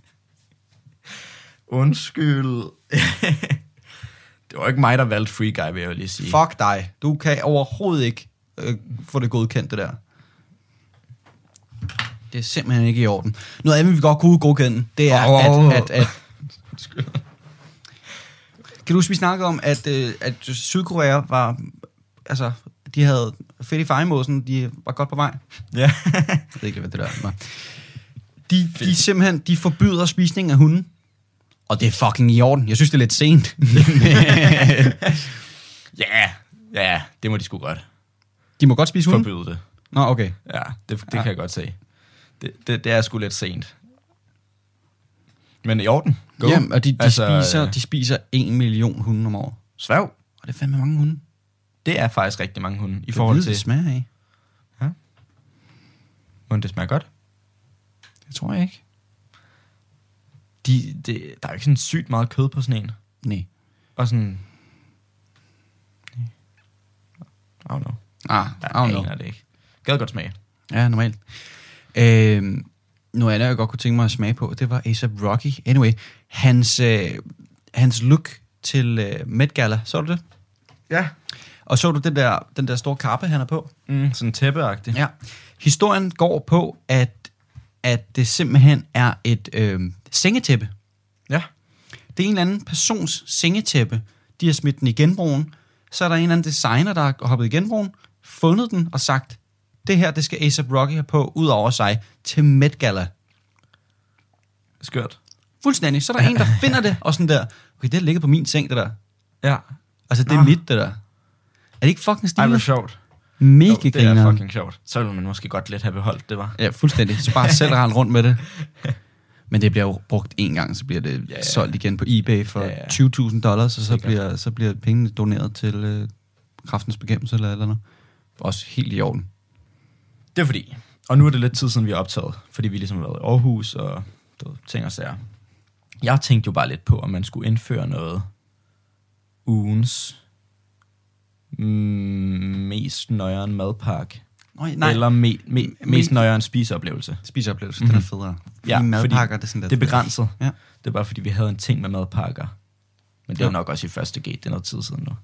Undskyld. Det var ikke mig, der valgte Free Guy, vil jeg jo lige sige. Fuck dig. Du kan overhovedet ikke øh, få det godkendt, det der. Det er simpelthen ikke i orden. Noget andet, vi godt kunne godkende, det er, Åh. at, at, at... Kan du huske, vi snakkede om, at, øh, at Sydkorea var... Altså, de havde fedt i fejmåsen, de var godt på vej. Ja. Jeg ved ikke, hvad det der var. De, de simpelthen, de forbyder spisning af hunden. Og det er fucking i orden. Jeg synes, det er lidt sent. ja, ja, det må de sgu godt de må godt spise hunden? forbyde det. Nå, okay. Ja, det, det Ja. kan jeg godt se. Det, det, det er sgu lidt sent. Men i orden. Go. Jamen, og de, de, altså, spiser, øh, de spiser en million hunde om året. Svæv. Og det er fandme mange hunde. Det er faktisk rigtig mange hunde. I I forhold det til... smager af. Men det smager godt. Det tror jeg ikke. De, det, der er jo ikke sådan sygt meget kød på sådan en. Nej. Og sådan... I don't know. Ah, I don't know. det ikke. Gad godt smage. Ja, normalt. Øhm, noget andet, jeg godt kunne tænke mig at smage på, det var A$AP Rocky. Anyway, hans, øh, hans look til øh, Met Gala, så du det? Ja. Og så du den der, den der store kappe, han er på? Mm, sådan tæppeagtigt. Ja. Historien går på, at, at det simpelthen er et øh, sengetæppe. Ja. Det er en eller anden persons sengetæppe. De har smidt den i genbrugen. Så er der en eller anden designer, der har hoppet i genbrugen, fundet den og sagt, det her, det skal A$AP Rocky have på, ud over sig, til Met Gala. Skørt. Fuldstændig. Så er der en, der finder det, og sådan der, okay, det ligger på min seng, det der. Ja. Altså, det er Nå. mit, det der. Er det ikke fucking Ej, hvor sjovt. Mega Jo, det er fucking sjovt. Så ville man måske godt lidt have beholdt det, var. Ja, fuldstændig. Så bare selv rende rundt med det. Men det bliver jo brugt en gang, så bliver det Ja, ja, solgt igen på eBay for Ja, ja, ja. ja. 20.000 dollars, og så Sikkert. bliver, så bliver pengene doneret til øh, kraftens bekæmpelse eller eller andet. Også helt i orden. Det er fordi, og nu er det lidt tid siden, vi har optaget, fordi vi ligesom har været i Aarhus og du ved, ting og sager. Jeg tænkte jo bare lidt på, om man skulle indføre noget ugens mm, mest nøjeren madpakke. Nej, Nej. Eller me, me, mest nøjeren spiseoplevelse. Spiseoplevelse, mm-hmm. den er federe. Fordi Ja, madpakker, fordi det er sådan der. Det er begrænset. Ja. Det er bare fordi, vi havde en ting med madpakker. Men det er Ja. nok også i første gate, det er noget tid siden nu.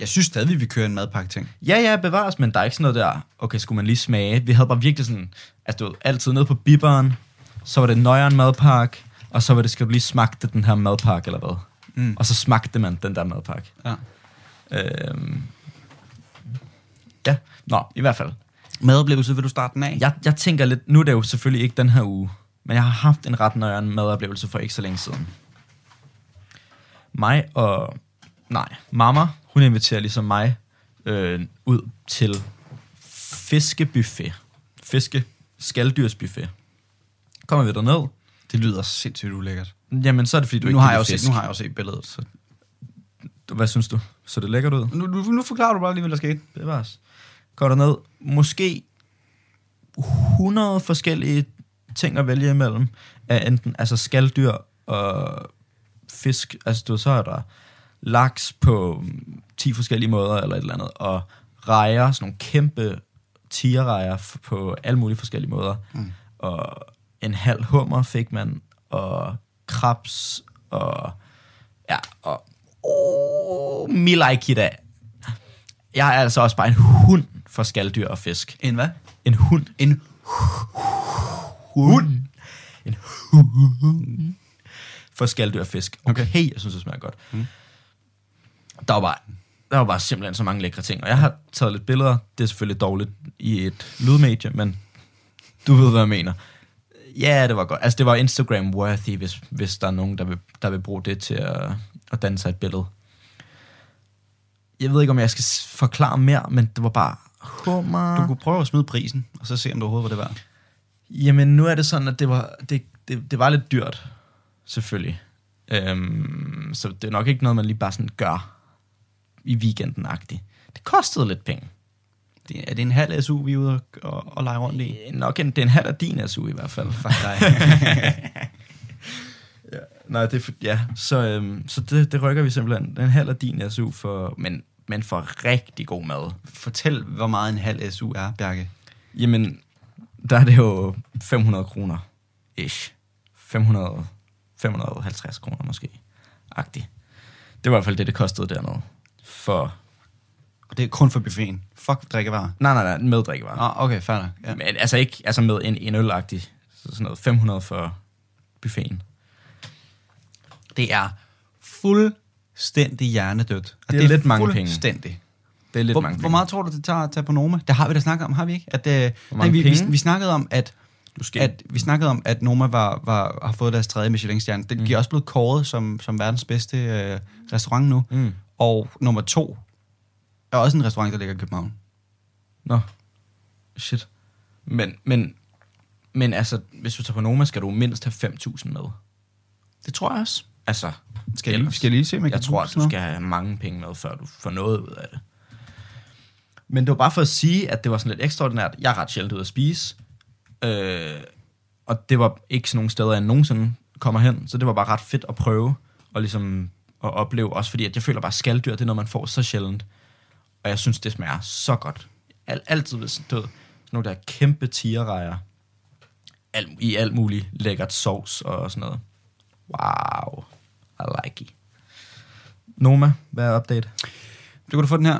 Jeg synes stadig, vi vil køre en madpakke ting. Ja, ja, bevares, men der er ikke sådan noget der, okay, skulle man lige smage? Vi havde bare virkelig sådan, altså du ved, altid nede på bibberen, så var det nøjeren madpakke, og så var det, skal du lige smagte den her madpakke, eller hvad? Mm. Og så smagte man den der madpakke. Ja. Øhm, ja, nå, i hvert fald. Madoplevelse, vil du starte den af? Jeg, jeg tænker lidt, nu er det jo selvfølgelig ikke den her uge, men jeg har haft en ret nøjeren madoplevelse for ikke så længe siden. Mig og, nej, mamma, hun inviterer ligesom mig øh, ud til fiskebuffet. Fiske, skalddyrsbuffet. Kommer vi derned, Det lyder sindssygt ulækkert. jamen så er det fordi, du Nu ikke har, jeg jo lide set, nu har jeg jo set billedet. Så. Hvad synes du? Så det lækkert ud? Nu, nu, nu forklarer du bare lige, hvad der skete. Bevares. Går derned. Måske 100 forskellige ting at vælge imellem. Af enten altså skalddyr og fisk. Altså du så er der laks på mm, 10 forskellige måder eller et eller andet. Og rejer, sådan nogle kæmpe tierrejer på alle mulige forskellige måder. Mm. Og en halv hummer fik man. Og krabs. Og ja, og oh, me like it af. Jeg er altså også bare en hund for skalddyr og fisk. En hvad? En hund. En Hund. En hund. For skalddyr og fisk. Okay, Okay. okay jeg synes, det smager godt. Mm. Der var bare der var bare simpelthen så mange lækre ting. Og jeg har taget lidt billeder. Det er selvfølgelig dårligt i et lydmedie, men du ved, hvad jeg mener. Ja, det var godt. Altså, det var Instagram-worthy, hvis, hvis der er nogen, der vil, der vil bruge det til at, at danne sig et billede. Jeg ved ikke, om jeg skal forklare mere, men det var bare hummer. Du kunne prøve at smide prisen, og så se, om det overhovedet var det værd. Jamen, nu er det sådan, at det var, det, det, det var lidt dyrt, selvfølgelig. Øhm, så det er nok ikke noget, man lige bare sådan gør i weekenden-agtigt. Det kostede lidt penge. Det, er det en halv SU, vi er ude og, og, og lege rundt i? Øh, Nok en, det er en halv af din SU i hvert fald. Fuck dig. ja. Nej, det ja. Så, øhm, så det, det rykker vi simpelthen. Det er en halv af din SU, for, men, men for rigtig god mad. Fortæl, hvor meget en halv SU er, Bjarke. Jamen, der er det jo 500 kroner. Ish. 500, 550 kroner måske. Agtigt. Det var i hvert fald det, det kostede dernede. For... Og det er kun for buffeten. Fuck drikkevarer. Nej, nej, nej, med drikkevarer. Ah, okay, fair nok. Ja. Men altså ikke altså med en, en ølagtig. Så sådan noget 500 for buffeten. Det er fuldstændig hjernedødt. Og Det er lidt mange penge. Fuldstændig. Det er lidt Hvor, mange hvor meget tror du, det tager at tage på Noma? Det har vi da snakket om, har vi ikke? At, øh, nej, vi, vi, penge? vi, snakkede om, at, skal... at, vi snakkede om, at Noma var, var, har fået deres tredje Michelin-stjerne. Den, mm. Er også blevet kåret som, som verdens bedste øh, restaurant nu. Mm. Og nummer to er også en restaurant, der ligger i København. Nå. Shit. Men, men, men altså, hvis du tager på Noma, skal du mindst have 5.000 med. Det tror jeg også. Altså, Skal jeg, skal jeg lige se, om jeg, jeg tror, at du skal have mange penge med, før du får noget ud af det. Men det var bare for at sige, at det var sådan lidt ekstraordinært. Jeg er ret sjældent ude at spise. Øh, og det var ikke sådan nogle steder, jeg nogensinde kommer hen. Så det var bare ret fedt at prøve og ligesom at opleve. Også fordi, at jeg føler bare, at skalddyr, det er noget, man får så sjældent. Og jeg synes, det smager så godt. Al- altid ved sådan, du ved, nogle der kæmpe tigerrejer. Al- I alt muligt lækkert sovs og sådan noget. Wow. I like it. Noma, hvad er update? Du kan du få den her.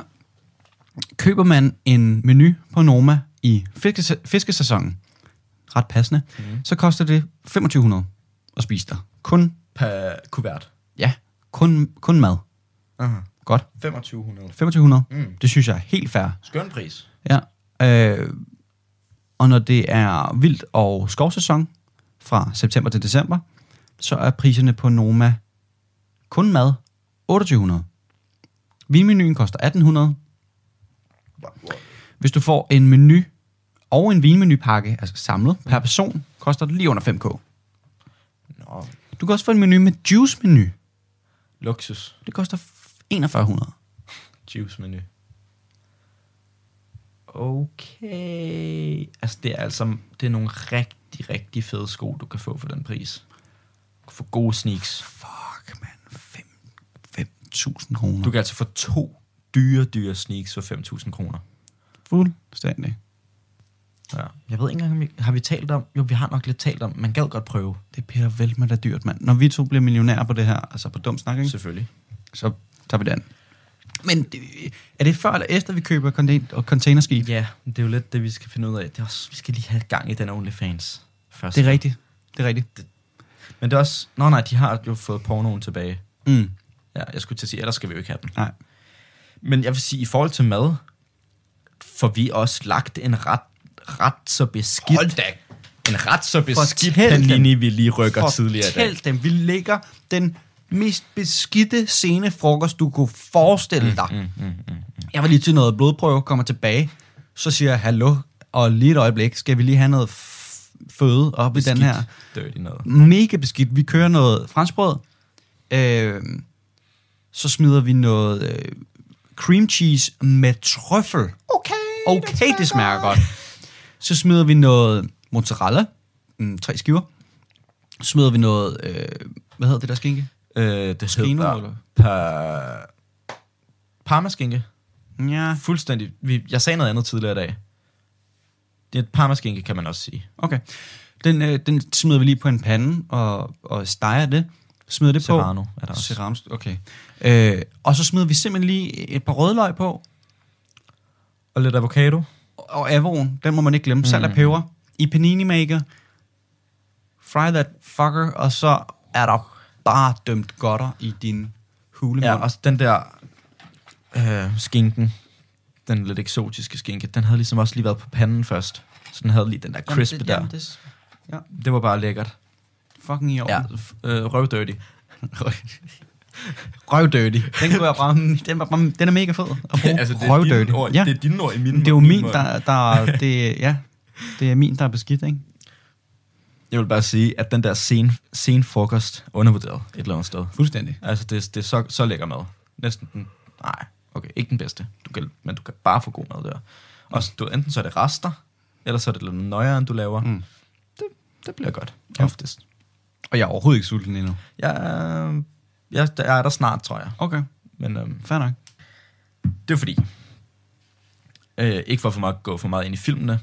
Køber man en menu på Noma i fiskes- fiskesæsonen, ret passende, mm. så koster det 2500 at spise der. Kun, Per kuvert. ja, kun, kun mad. Aha. Godt. 2500. 2500. Mm. Det synes jeg er helt fair. Skøn pris. Ja. Øh, og når det er vildt og skovsæson fra september til december, så er priserne på Noma kun mad 2800. Vinmenuen koster 1800. Hvis du får en menu og en vinmenupakke, altså samlet per person, koster det lige under 5k. Nå, Du kan også få en menu med juice-menu. Luksus. Det koster 4100. Juice menu. Okay. Altså, det er altså det er nogle rigtig, rigtig fede sko, du kan få for den pris. Du kan få gode sneaks. Fuck, man. 5.000 kroner. Du kan altså få to dyre, dyre sneaks for 5.000 kroner. fuldstændig. Ja. Jeg ved ikke engang, om vi, har vi talt om... Jo, vi har nok lidt talt om, man gad godt prøve. Det er Peter Veltman, der er dyrt, mand. Når vi to bliver millionærer på det her, altså på dum snak, ikke? Selvfølgelig. så tager vi den. Men det, er det før eller efter, vi køber contain- og containerskib? Ja, det er jo lidt det, vi skal finde ud af. Det er også, vi skal lige have gang i den OnlyFans først. Det er rigtigt. Det er rigtigt. Men det er også... Nå nej, de har jo fået pornoen tilbage. Mm. Ja, jeg skulle til at sige, ellers skal vi jo ikke have den. Nej. Men jeg vil sige, i forhold til mad, får vi også lagt en ret, ret så beskidt... da. En ret så beskidt dem. panini, vi lige rykker tidligere i dag. Fortæl dem, vi lægger den mest beskidte scene frokost, du kunne forestille dig. Mm, mm, mm. Jeg var lige til noget blodprøve, kommer tilbage, så siger jeg, hallo, og lige et øjeblik, skal vi lige have noget føde op i den Beskidt, her. Dirty noget. mega beskidt. Vi kører noget franskbrød. Øh, så smider vi noget øh, cream cheese med trøffel. Okay, Okay, det smager godt. Så smider vi noget mozzarella. Mm, tre skiver. Så smider vi noget... Øh, hvad hedder det der skinke? Øh, det Skino, hedder eller? par... Parmaskinke. Ja, Fuldstændig. Vi, jeg sagde noget andet tidligere i dag. Det er et parmaskinke, kan man også sige. okay. Den, øh, den smider vi lige på en pande og, og steger det. Smider det Serrano på. er der også. Serrano, okay. Øh, og så smider vi simpelthen lige et par rødløg på. Og lidt avocado. Og Avon, den må man ikke glemme. Salt og Mm. peber i panini maker. Fry that fucker, og så er der bare dømt godter i din hulemund. Ja, og den der øh, skinken, den lidt eksotiske skinke, den havde ligesom også lige været på panden først. Så den havde lige den der crisp jamen, det, der. Jamen, det, ja, Det var bare lækkert. fucking i orden. Ja, øh, røvdirty. Røvdirty. Den, kunne jeg bare, den, var den er mega fed at bruge. altså, det er, dine ord, ja, det er dine ord i min det er jo min der, der det, ja, det er min, der er beskidt, ikke? Jeg vil bare sige, at den der sen, sen frokost undervurderet et eller andet sted. Fuldstændig. Altså, det, det er så, så lækker mad. Næsten den... Nej, okay, ikke den bedste. Du kan, men du kan bare få god mad der. Og du, enten så er det rester, eller så er det lidt nøjere, end du laver. Mm. Det, det bliver godt, Ja. oftest. Og jeg er overhovedet ikke sulten endnu. Jeg, jeg, jeg er der snart, tror jeg. Okay, Men øhm, fair nok. det er fordi, øh, ikke for for meget, gå for meget ind i filmene,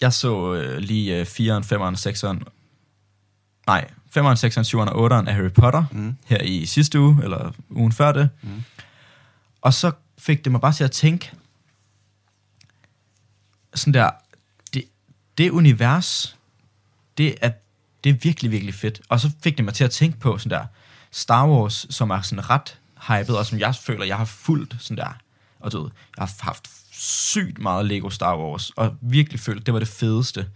jeg så øh, lige øh, 4'eren, 5'eren, 6'eren, nej, 5'eren, 6'eren, 7'eren og 8'eren af Harry Potter Mm. her i sidste uge, eller ugen før det. Mm. Og så fik det mig bare til at tænke, sådan der, det, det univers, det er, det er virkelig, virkelig fedt. Og så fik det mig til at tænke på sådan der, Star Wars, som er sådan ret hyped, og som jeg føler, jeg har fulgt sådan der, og du ved, jeg har haft sygt meget Lego Star Wars, og virkelig følt, det var det fedeste,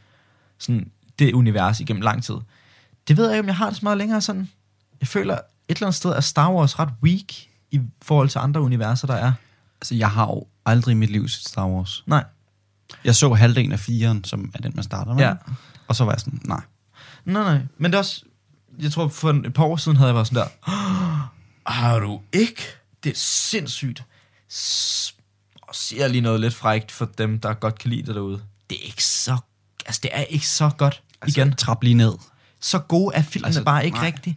sådan det univers igennem lang tid. Det ved jeg ikke, om jeg har det så meget længere sådan. Jeg føler, et eller andet sted er Star Wars ret weak i forhold til andre universer, der er. Altså, jeg har jo aldrig i mit liv set Star Wars. Nej. Jeg så halvdelen af firen, som er den, man starter med. Ja. Og så var jeg sådan, nej. Nej, nej. Men det er også... Jeg tror, for et par år siden havde jeg været sådan der... Har du ikke? Det er sindssygt. Og siger lige noget lidt frækt for dem, der godt kan lide det derude. Det er ikke så... Altså, det er ikke så godt. Altså, Igen. Trap lige ned. Så gode er filmene Altså, bare ikke nej. rigtigt.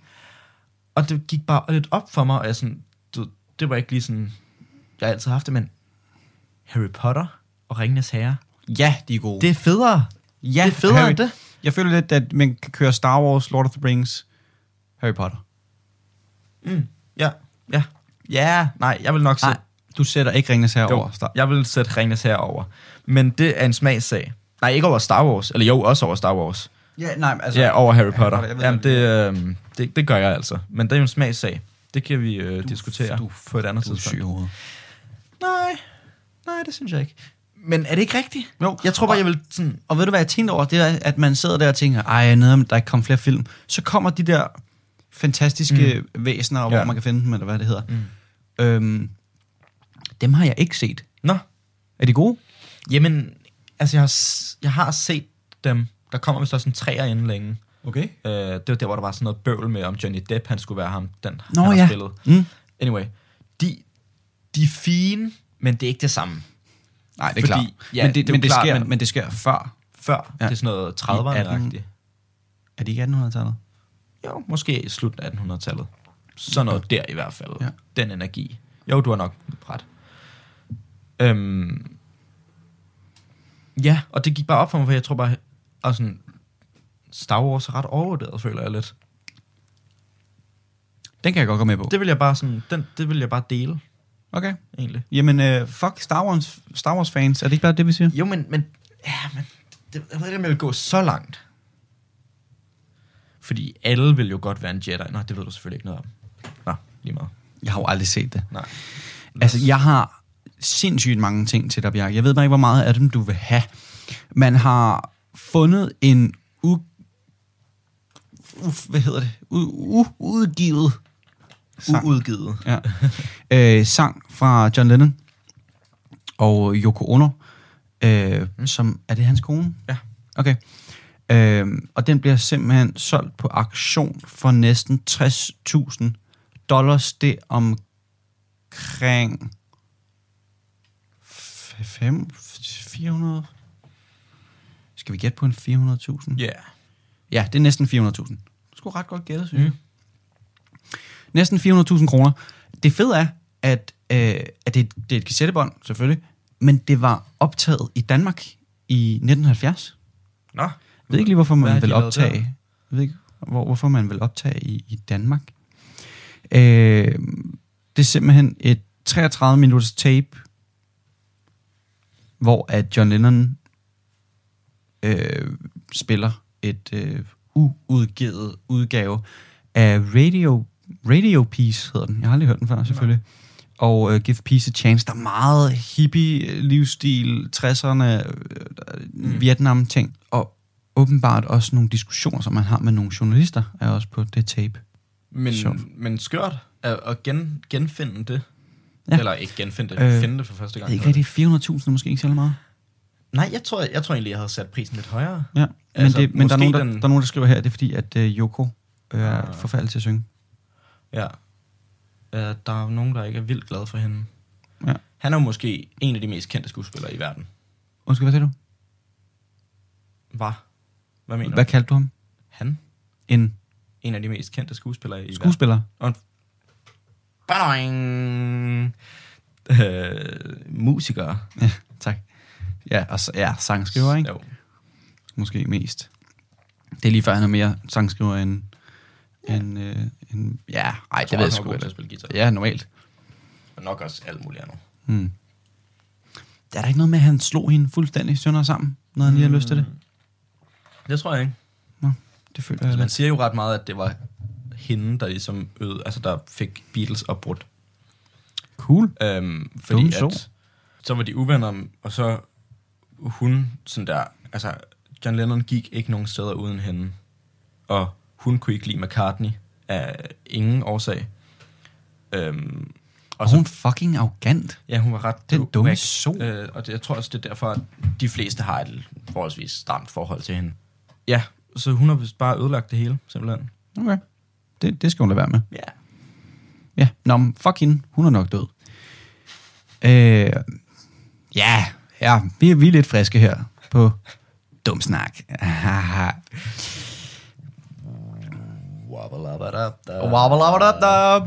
Og det gik bare lidt op for mig, og jeg sådan... Du, det var ikke lige sådan... Jeg har altid haft det, men... Harry Potter og Ringenes Herre. Ja, de er gode. Det er federe. ja, det er federe Harry, det. Jeg føler lidt, at man kan køre Star Wars, Lord of the Rings, Harry Potter. Mm. Ja, ja. Ja, nej, jeg vil nok Nej, sætte... du sætter ikke Ringnes her Jo, jeg vil sætte Ringnes her over. Men det er en smagssag. Nej, ikke over Star Wars. Eller jo, også over Star Wars. Ja, nej, altså, ja, over Harry Potter. jeg ved, Jamen, det, øh, det, det gør jeg altså. Men det er jo en smagssag. Det kan vi øh, diskutere du- på et andet Du tidspunkt. hovedet. Nej, nej, det synes jeg ikke. Men er det ikke rigtigt? Jo. Jeg tror bare, jeg vil sådan... Og ved du hvad jeg tænkte over? Det er, at man sidder der og tænker, ej, nede om der ikke kommer flere film. Så kommer de der fantastiske mm. væsener, hvor Ja. man kan finde dem, eller hvad det hedder. Mm. Øhm, dem har jeg ikke set. Nå, Er de gode? jamen, altså jeg har, jeg har set dem. Der kommer vist også en træer inden længe. Okay. Øh, det var der, hvor der var sådan noget bøvl med, om Johnny Depp, han skulle være ham, den Nå han har ja. spillet. Mm. Anyway, de, de er fine, men det er ikke det samme. Nej, det er Fordi- klart. ja, men, det, det er men, det klart, sker, men... men- det sker før. Før, Ja. det er sådan noget I 30'erne-agtigt. Er de ikke 1800-tallet? Jo, måske i slut af 1800-tallet. Sådan noget der i hvert fald. Ja. Ja. Den energi. Jo, du har nok ret. Øhm, ja, og det gik bare op for mig, for jeg tror bare, og sådan, Star Wars er ret overvurderet, føler jeg lidt. Den kan jeg godt gå med på. Det vil jeg bare sådan, den, det vil jeg bare dele, Okay. egentlig. Jamen, øh, fuck Star Wars, Star Wars fans. Er det ikke bare det, vi siger? Jo, men, men, ja, men det, jeg ved ikke, om jeg vil gå så langt. Fordi alle vil jo godt være en Jedi. Nå, det ved du selvfølgelig ikke noget om. Nå, lige meget. Jeg har jo aldrig set det. Nej. Altså, jeg har sindssygt mange ting til dig, Bjarke. Jeg ved bare ikke, hvor meget af dem du vil have. Man har fundet en u... Uf, hvad hedder det? U, u, udgivet sang. Uudgivet. Ja. øh, sang fra John Lennon og Yoko Ono, øh, mm. som... Er det hans kone? Ja. Okay. Øh, og den bliver simpelthen solgt på auktion for næsten 60.000 dollars. Det omkring 5, 400... Skal vi gætte på en 400.000? Ja. Yeah. Ja, det er næsten 400.000. Det skulle ret godt gætte, synes jeg. Mm. Næsten 400.000 kroner. Det fede er, at, øh, at det, det er et kassettebånd, selvfølgelig, men det var optaget i Danmark i 1970. Nå. Jeg ved ikke lige, hvorfor man vil optage. Jeg ved ikke, hvor, hvorfor man vil optage i, i Danmark. Øh, det er simpelthen et 33 minutters tape, hvor at John Lennon øh, spiller et øh, uudgivet udgave af Radio, Radio Peace, hedder den. Jeg har aldrig hørt den før, selvfølgelig. Og uh, Give Peace a Chance. Der er meget hippie livsstil, 60'erne, øh, mm. Vietnam-ting. Og åbenbart også nogle diskussioner, som man har med nogle journalister, er også på det tape. Men, men skørt at, at gen, genfinde det. Ja. Ja. Eller ikke genfinde det, Øh, finde det for første Jeg gang. ikke rigtig, 400.000 er måske ikke særlig meget. Nej, jeg tror, jeg tror egentlig, jeg havde sat prisen lidt højere. Ja, men, Altså, det, men der, er nogen, der, den- der er nogen, der skriver her, det er fordi, at uh, Yoko øh, er Ah. forfærdeligt til at synge. Ja. ja. Der er nogen, der ikke er vildt glade for hende. Ja. Han er jo måske en af de mest kendte skuespillere i verden. Undskyld, hvad siger du? Hvad? Hvad mener Hvad du? kaldte du ham? Han? En En af de mest kendte skuespillere i skuespiller? Og en... Badoing! Øh, musikere. Ja, tak. Ja, og så, ja, sangskriver, ikke? Jo. Måske mest. Det er lige før, han er mere sangskriver end en, øh, en ja, ej, Jeg det ved jeg sgu ikke. at spille guitar. Ja, normalt. Og nok også alt muligt andet. Hmm. Der er der ikke noget med, at han slog hende fuldstændig sønder sammen, når han lige har lyst til det? Det tror jeg ikke. Nå, det føler jeg Altså, man siger jo ret meget, at det var hende, der ligesom øde, altså der fik Beatles opbrudt. Cool. Øhm, fordi Dumme så. at, så var de uvenner, og så hun sådan der, altså John Lennon gik ikke nogen steder uden hende, og hun kunne ikke lide McCartney af ingen årsag. Øhm, Og hun er fucking arrogant. Ja, hun var ret Den du- dumme so. Øh, og det, jeg tror også, det er derfor, at de fleste har et forholdsvis stramt forhold til hende. Ja, så hun har vist bare ødelagt det hele, simpelthen. Okay. Det, det skal hun lade være med. Ja. Ja, nå, men fuck hende. Hun er nok død. Øh, ja, ja, vi er, vi er lidt friske her på dum snak. Haha. Wabbalabadabdab.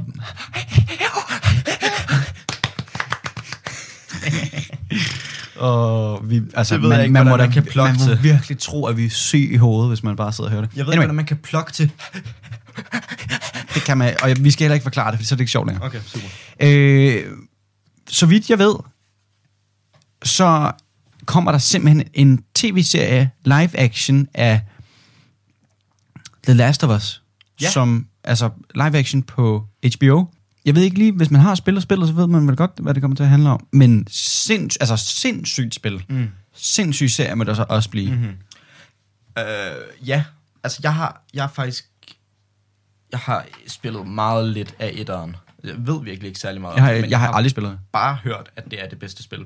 Og vi, altså, Det ved jeg ikke, man, må man kan plukke man må til. virkelig tro, at vi er syge i hovedet, hvis man bare sidder og hører det. Jeg ved Anyway, ikke, hvordan man kan plukke til. det kan man, og vi skal heller ikke forklare det, for så er det ikke sjovt længere. Okay, super. Øh, så vidt jeg ved, så kommer der simpelthen en tv-serie live action af The Last of Us. Ja. Som, altså live action på HBO. Jeg ved ikke lige, hvis man har spillet spillet, så ved man vel godt, hvad det kommer til at handle om. Men sinds, altså sindssygt spil. Mm. Sindssyg serie må der så også blive. Mm-hmm. Øh, ja, altså jeg har, jeg har faktisk, jeg har spillet meget lidt af etteren. Jeg ved virkelig ikke særlig meget Jeg har, det, men jeg har aldrig spillet det. bare hørt, at det er det bedste spil,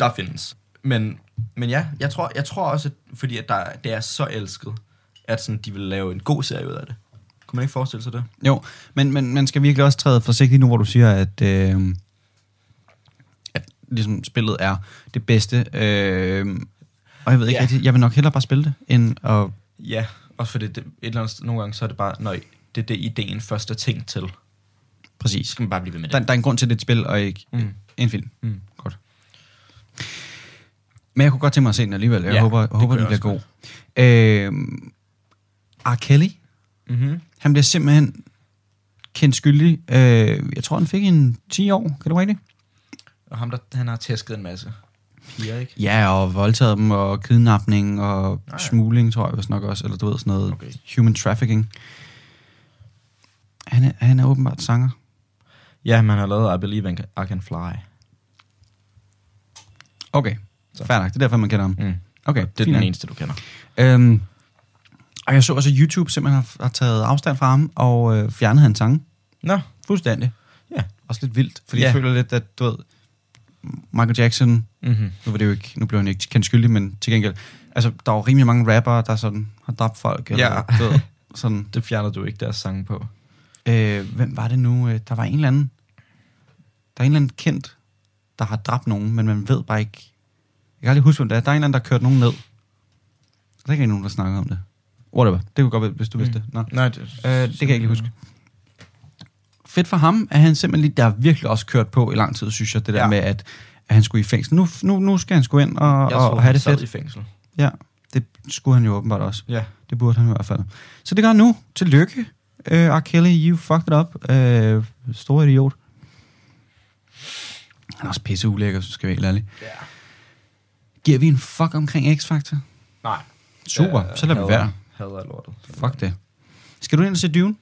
der findes. Men, men ja, jeg tror, jeg tror også, at, fordi at der, det er så elsket, at sådan, de vil lave en god serie ud af det. Kunne man ikke forestille sig det? Jo, men, men man skal virkelig også træde forsigtigt nu, hvor du siger, at, øh, at ligesom spillet er det bedste. Øh, og jeg ved ikke Ja. rigtig, jeg vil nok hellere bare spille det, end at... Ja, også fordi det, et eller andet, nogle gange så er det bare, når det er det, ideen først er tænkt til. Så Præcis. skal man bare blive ved med det. Der, der er en grund til, at det er et spil, og ikke Mm. en film. Mm. Godt. Men jeg kunne godt tænke mig at se den alligevel. Jeg Ja, håber, jeg det håber den bliver god. Øh, R. Kelly, Mm-hmm. han bliver simpelthen kendt skyldig. Øh, jeg tror, han fik en 10 år. Kan være rigtigt? Og ham, der, han har tæsket en masse piger, ikke? Ja, og voldtaget dem, og kidnapning, og ja. smugling, tror jeg vist nok også, eller du ved, sådan noget Okay. human trafficking. Han er, han er åbenbart sanger. Ja, man har lavet I Believe I Can Fly. Okay, Så. fair nok. Det er derfor, man kender ham. Mm. Okay, Det er den eneste, du kender. Øhm, og jeg så også, at YouTube simpelthen har, har taget afstand fra ham, og øh, fjernet hans sange. Nå, Fuldstændig. ja. Også lidt vildt, fordi Ja. jeg føler lidt, at du ved, Michael Jackson, Mm-hmm. nu, var det jo ikke, nu blev han ikke kendt skyldig, men til gengæld, altså, der er jo rimelig mange rappere, der sådan har dræbt folk, eller, Ja. ved, sådan, Det fjerner du ikke deres sange på. Øh, hvem var det nu? Øh, Der var en eller anden... Der er en eller anden kendt, der har dræbt nogen, men man ved bare ikke... Jeg kan aldrig huske, hvem det er. Der er en eller anden, der har kørt nogen ned. Der er ikke nogen, der snakker om det. Whatever. Det kunne godt være, hvis du mm. vidste det. Nå. Nej, det, Øh, det kan jeg ikke lige huske. Fedt for ham, at han simpelthen lige, der har virkelig også kørt på i lang tid, synes jeg, det der Ja. med, at, at han skulle i fængsel. Nu, nu, nu skal han sgu ind og, Jeg og, have det fedt. i fængsel. Ja, det skulle han jo åbenbart også. Ja. Det burde han i hvert fald. Så det gør han nu. Tillykke, uh, R. Kelly. You fucked it up. Uh, stor idiot. Han er også pisse ulækker, så skal vi helt ærlige. Ja. Giver vi en fuck omkring X-Factor? Nej. Super, så lader vi være. Hader lortet. Fuck det. Skal du ind og se Dune?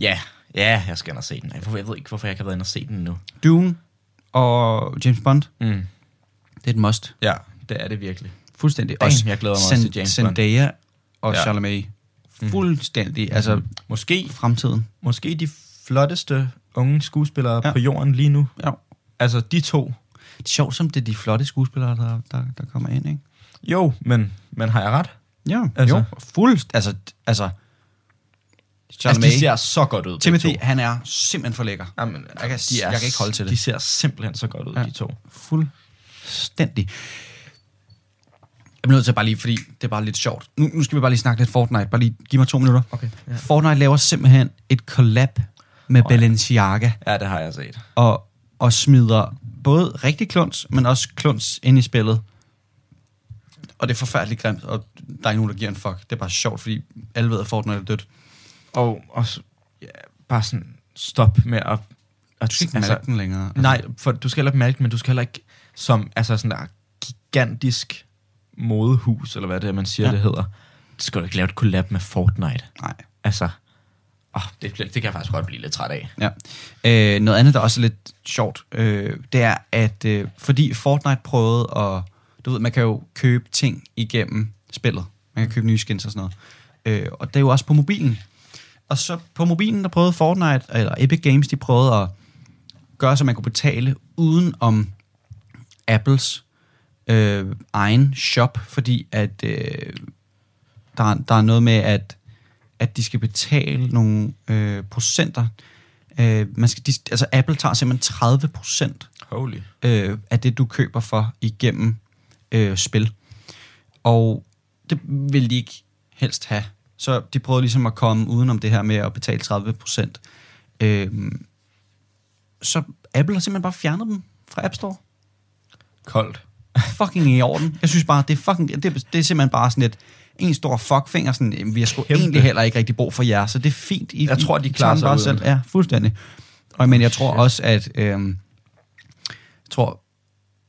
Ja, ja, jeg skal ind og se den. Jeg, jeg ved ikke, hvorfor jeg ikke har været ind og se den nu. Dune og James Bond, Mm. det er et must. Ja, det er det virkelig. Fuldstændig. Damn, Også jeg glæder mig også til James Bond. Zendaya og Ja. ja. Charlemagne. Fuldstændig. Altså, Måske, fremtiden. måske de flotteste unge skuespillere. Ja. på jorden lige nu. Ja. Altså, de to. Det er sjovt, som det er de flotte skuespillere, der, der, der kommer ind, ikke? Jo, men, men har jeg ret? Ja, Altså- altså, jo. Fuldst. Altså, altså Altså, Charlemagne. de ser så godt ud, Timothy, han er simpelthen for lækker. Jamen, Jeg kan- de er, jeg kan ikke holde til det. De ser simpelthen så godt ud, ja. De to. Fuldstændig. Jeg bliver nødt til bare lige, fordi det er bare lidt sjovt. Nu, nu skal vi bare lige snakke lidt Fortnite. Bare lige giv mig to minutter. Okay. Ja. Fortnite laver simpelthen et collab med Åh, ja. Balenciaga. ja, det har jeg set. Og, og smider både rigtig kluns, men også kluns ind i spillet. Og det er forfærdeligt grimt, og der er ikke nogen, der giver en fuck. Det er bare sjovt, fordi alle ved, at Fortnite er dødt. Og, og s- bare sådan, stop med at... at Du skal ikke altså, den længere. Altså. Nej, for du skal heller ikke mærke den, men du skal heller ikke som altså sådan der gigantisk modehus, eller hvad det er, man siger, Ja. ja. det hedder. Det skal du ikke lave et collab med Fortnite. Nej. Altså, åh, det, det kan jeg faktisk godt blive lidt træt af. Ja. Øh, noget andet, der også er lidt sjovt, øh, det er, at øh, fordi Fortnite prøvede at... Du ved, man kan jo købe ting igennem spillet. Man kan købe nye skins og sådan noget. Øh, og det er jo også på mobilen. Og så på mobilen, der prøvede Fortnite, eller Epic Games, de prøvede at gøre, så man kunne betale uden om Apples øh, egen shop, fordi at øh, der, er- der er noget med, at, at de skal betale nogle øh, procenter. Øh, man skal, de, altså Apple tager simpelthen 30 procent Holy. øh, af det, du køber for igennem øh, spil. Og det vil de ikke helst have. Så de prøvede ligesom at komme udenom det her med at betale 30 procent. Øh, så Apple har simpelthen bare fjernet dem fra App Store. Koldt. Fucking i orden. Jeg synes bare, det er, fucking, det, det er simpelthen bare sådan et en stor fuckfinger, sådan, "Jamen, vi har sgu egentlig heller ikke rigtig brug for jer, så det er fint. I, Jeg tror, de klarer sig bare selv. Ja, fuldstændig. Og, men jeg tror også, at øhm, jeg tror,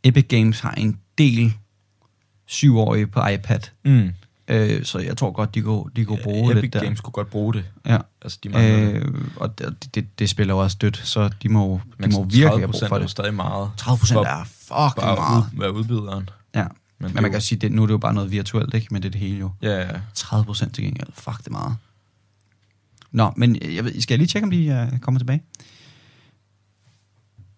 Epic Games har en del syvårige på iPad. Mm. Øh, så jeg tror godt, de kunne, de kunne bruge Epic lidt der. Games kunne godt bruge det. Ja. Altså, de mangler det. Øh, og det, det, det spiller jo også dødt, så de må, de Men må virkelig have brug 30% for er jo det. stadig meget. 30 procent For er fucking meget. ud, være udbyderen. Ja. Men Men, det man er kan jo- sige, det, nu er det jo bare noget virtuelt, ikke? Men det er det hele jo. Ja, ja. 30 procent til gengæld. Fuck, det er meget. Nå, men jeg ved, skal jeg lige tjekke, om de uh, kommer tilbage?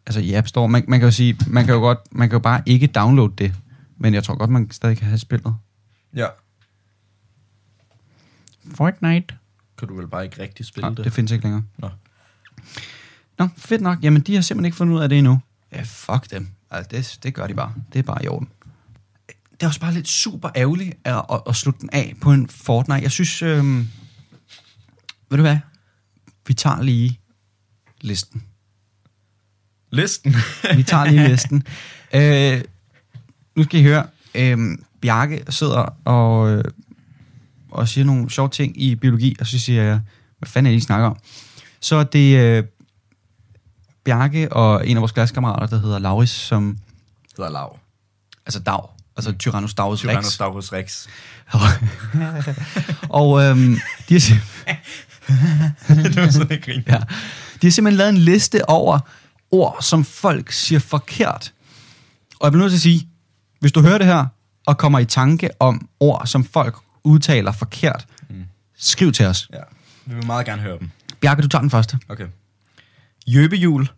Altså i App Store, man, man kan jo sige, man kan jo godt, man kan jo bare ikke downloade det, men jeg tror godt, man stadig kan have spillet. Ja. Fortnite. Kan du vel bare ikke rigtig spille Nej, det? det findes ikke længere. Nå. Nå, fedt nok. Jamen, de har simpelthen ikke fundet ud af det endnu. Ja, fuck dem. Altså, det, det gør de bare. Det er bare i orden. Det er også bare lidt super ærgerligt at, at, at slutte den af på en Fortnite. Jeg synes, øhm, ved du hvad? Vi tager lige listen. Listen. Vi tager lige listen. Øh, nu skal I høre. Øh, Bjarke sidder og, øh, og siger nogle sjove ting i biologi, og så siger jeg, hvad fanden er det, I snakker om? Så er det øh, Bjarke og en af vores klassekammerater, der hedder Lauris, som, hedder Lav. altså Dag, altså Tyrannosaurus Rex. Tyrannosaurus Rex. og øhm, de, har, sim- det var sådan, jeg ja, de har simpelthen lavet en liste over ord, som folk siger forkert. Og jeg bliver nødt til at sige, hvis du hører det her, og kommer i tanke om ord, som folk udtaler forkert, mm. skriv til os. Ja. Vi vil meget gerne høre dem. Bjarke, du tager den første. Okay. Jøbehjul.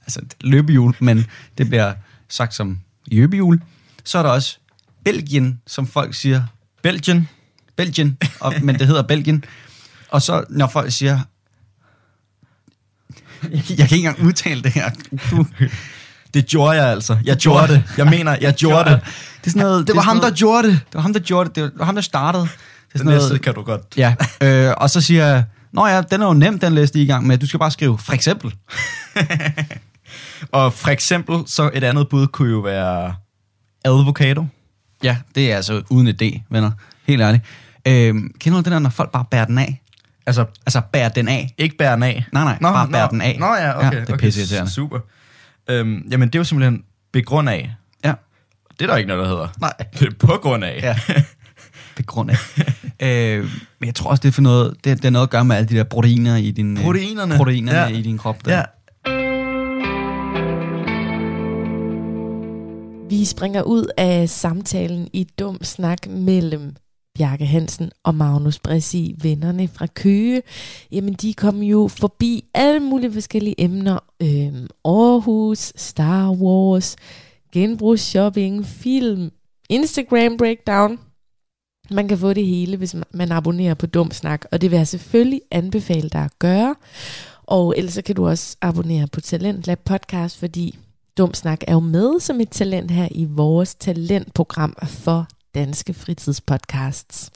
Altså løbehjul, men det bliver sagt som jøbehjul. Så er der også Belgien, som folk siger Belgien. Belgien, og, men det hedder Belgien. Og så når folk siger, jeg kan ikke engang udtale det her. Du, Det gjorde jeg altså. Jeg gjorde det. Jeg mener, jeg gjorde det. Det er sådan noget, Det var er ham, sådan der noget, gjorde det. Det var ham, der gjorde det. Det var ham, der startede. Det er Den sådan næste noget, kan du godt. ja, øh, og så siger jeg, Nå ja, den er jo nem, den liste I i gang med. Du skal bare skrive, for eksempel. Og for eksempel, så et andet bud kunne jo være avocado. Ja, det er altså uden et D, venner. Helt ærligt. Øh, kender du det der, når folk bare bærer den af? Altså, Altså, bærer den af. ikke bære den af. Nej, nej, bare bære den af. Nå ja, okay. Ja, det er okay, pisseirriterende. Super. Øhm, jamen, det er jo simpelthen begrund af. Ja. Det er der ikke noget, der hedder. Nej. Det er på grund af. Ja. Begrund af. øh, men jeg tror også, det er for noget, det, det er noget at gøre med alle de der proteiner i din, øh, Proteinerne. proteinerne Ja. i din krop. Der. ja. Vi springer ud af samtalen i dum snak mellem Bjarke Hansen og Magnus Bressi, vennerne fra Køge. Jamen, de kom jo forbi alle mulige forskellige emner. Øhm, Aarhus, Star Wars, genbrugsshopping, film, Instagram breakdown. Man kan få det hele, hvis man abonnerer på Dum Snak, og det vil jeg selvfølgelig anbefale dig at gøre. Og ellers så kan du også abonnere på Talentlab podcast, fordi Dum Snak er jo med som et talent her i vores talentprogram for danske fritidspodcasts.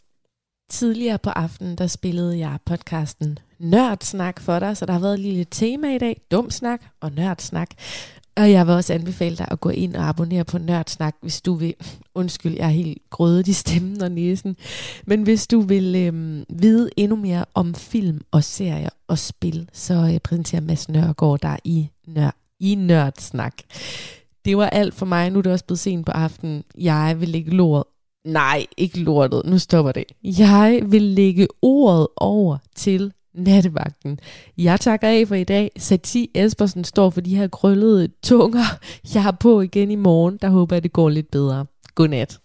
Tidligere på aftenen, der spillede jeg podcasten Nørdsnak for dig, så der har været et lille tema i dag, dumsnak og Nørdsnak. Og jeg vil også anbefale dig at gå ind og abonnere på Nørdsnak, hvis du vil. Undskyld, jeg er helt grødet i stemmen og næsen. Men hvis du vil øhm, vide endnu mere om film og serier og spil, så øh, præsenterer Mads Nørgaard dig i, nør, i Nørdsnak. Det var alt for mig. Nu er det også blevet sent på aftenen. Jeg vil lægge lort. Nej, ikke lortet. Nu stopper det. Jeg vil lægge ordet over til nattevagten. Jeg takker af for i dag. Sati Espersen står for de her krøllede tunger, jeg har på igen i morgen. Der håber jeg, det går lidt bedre. Godnat.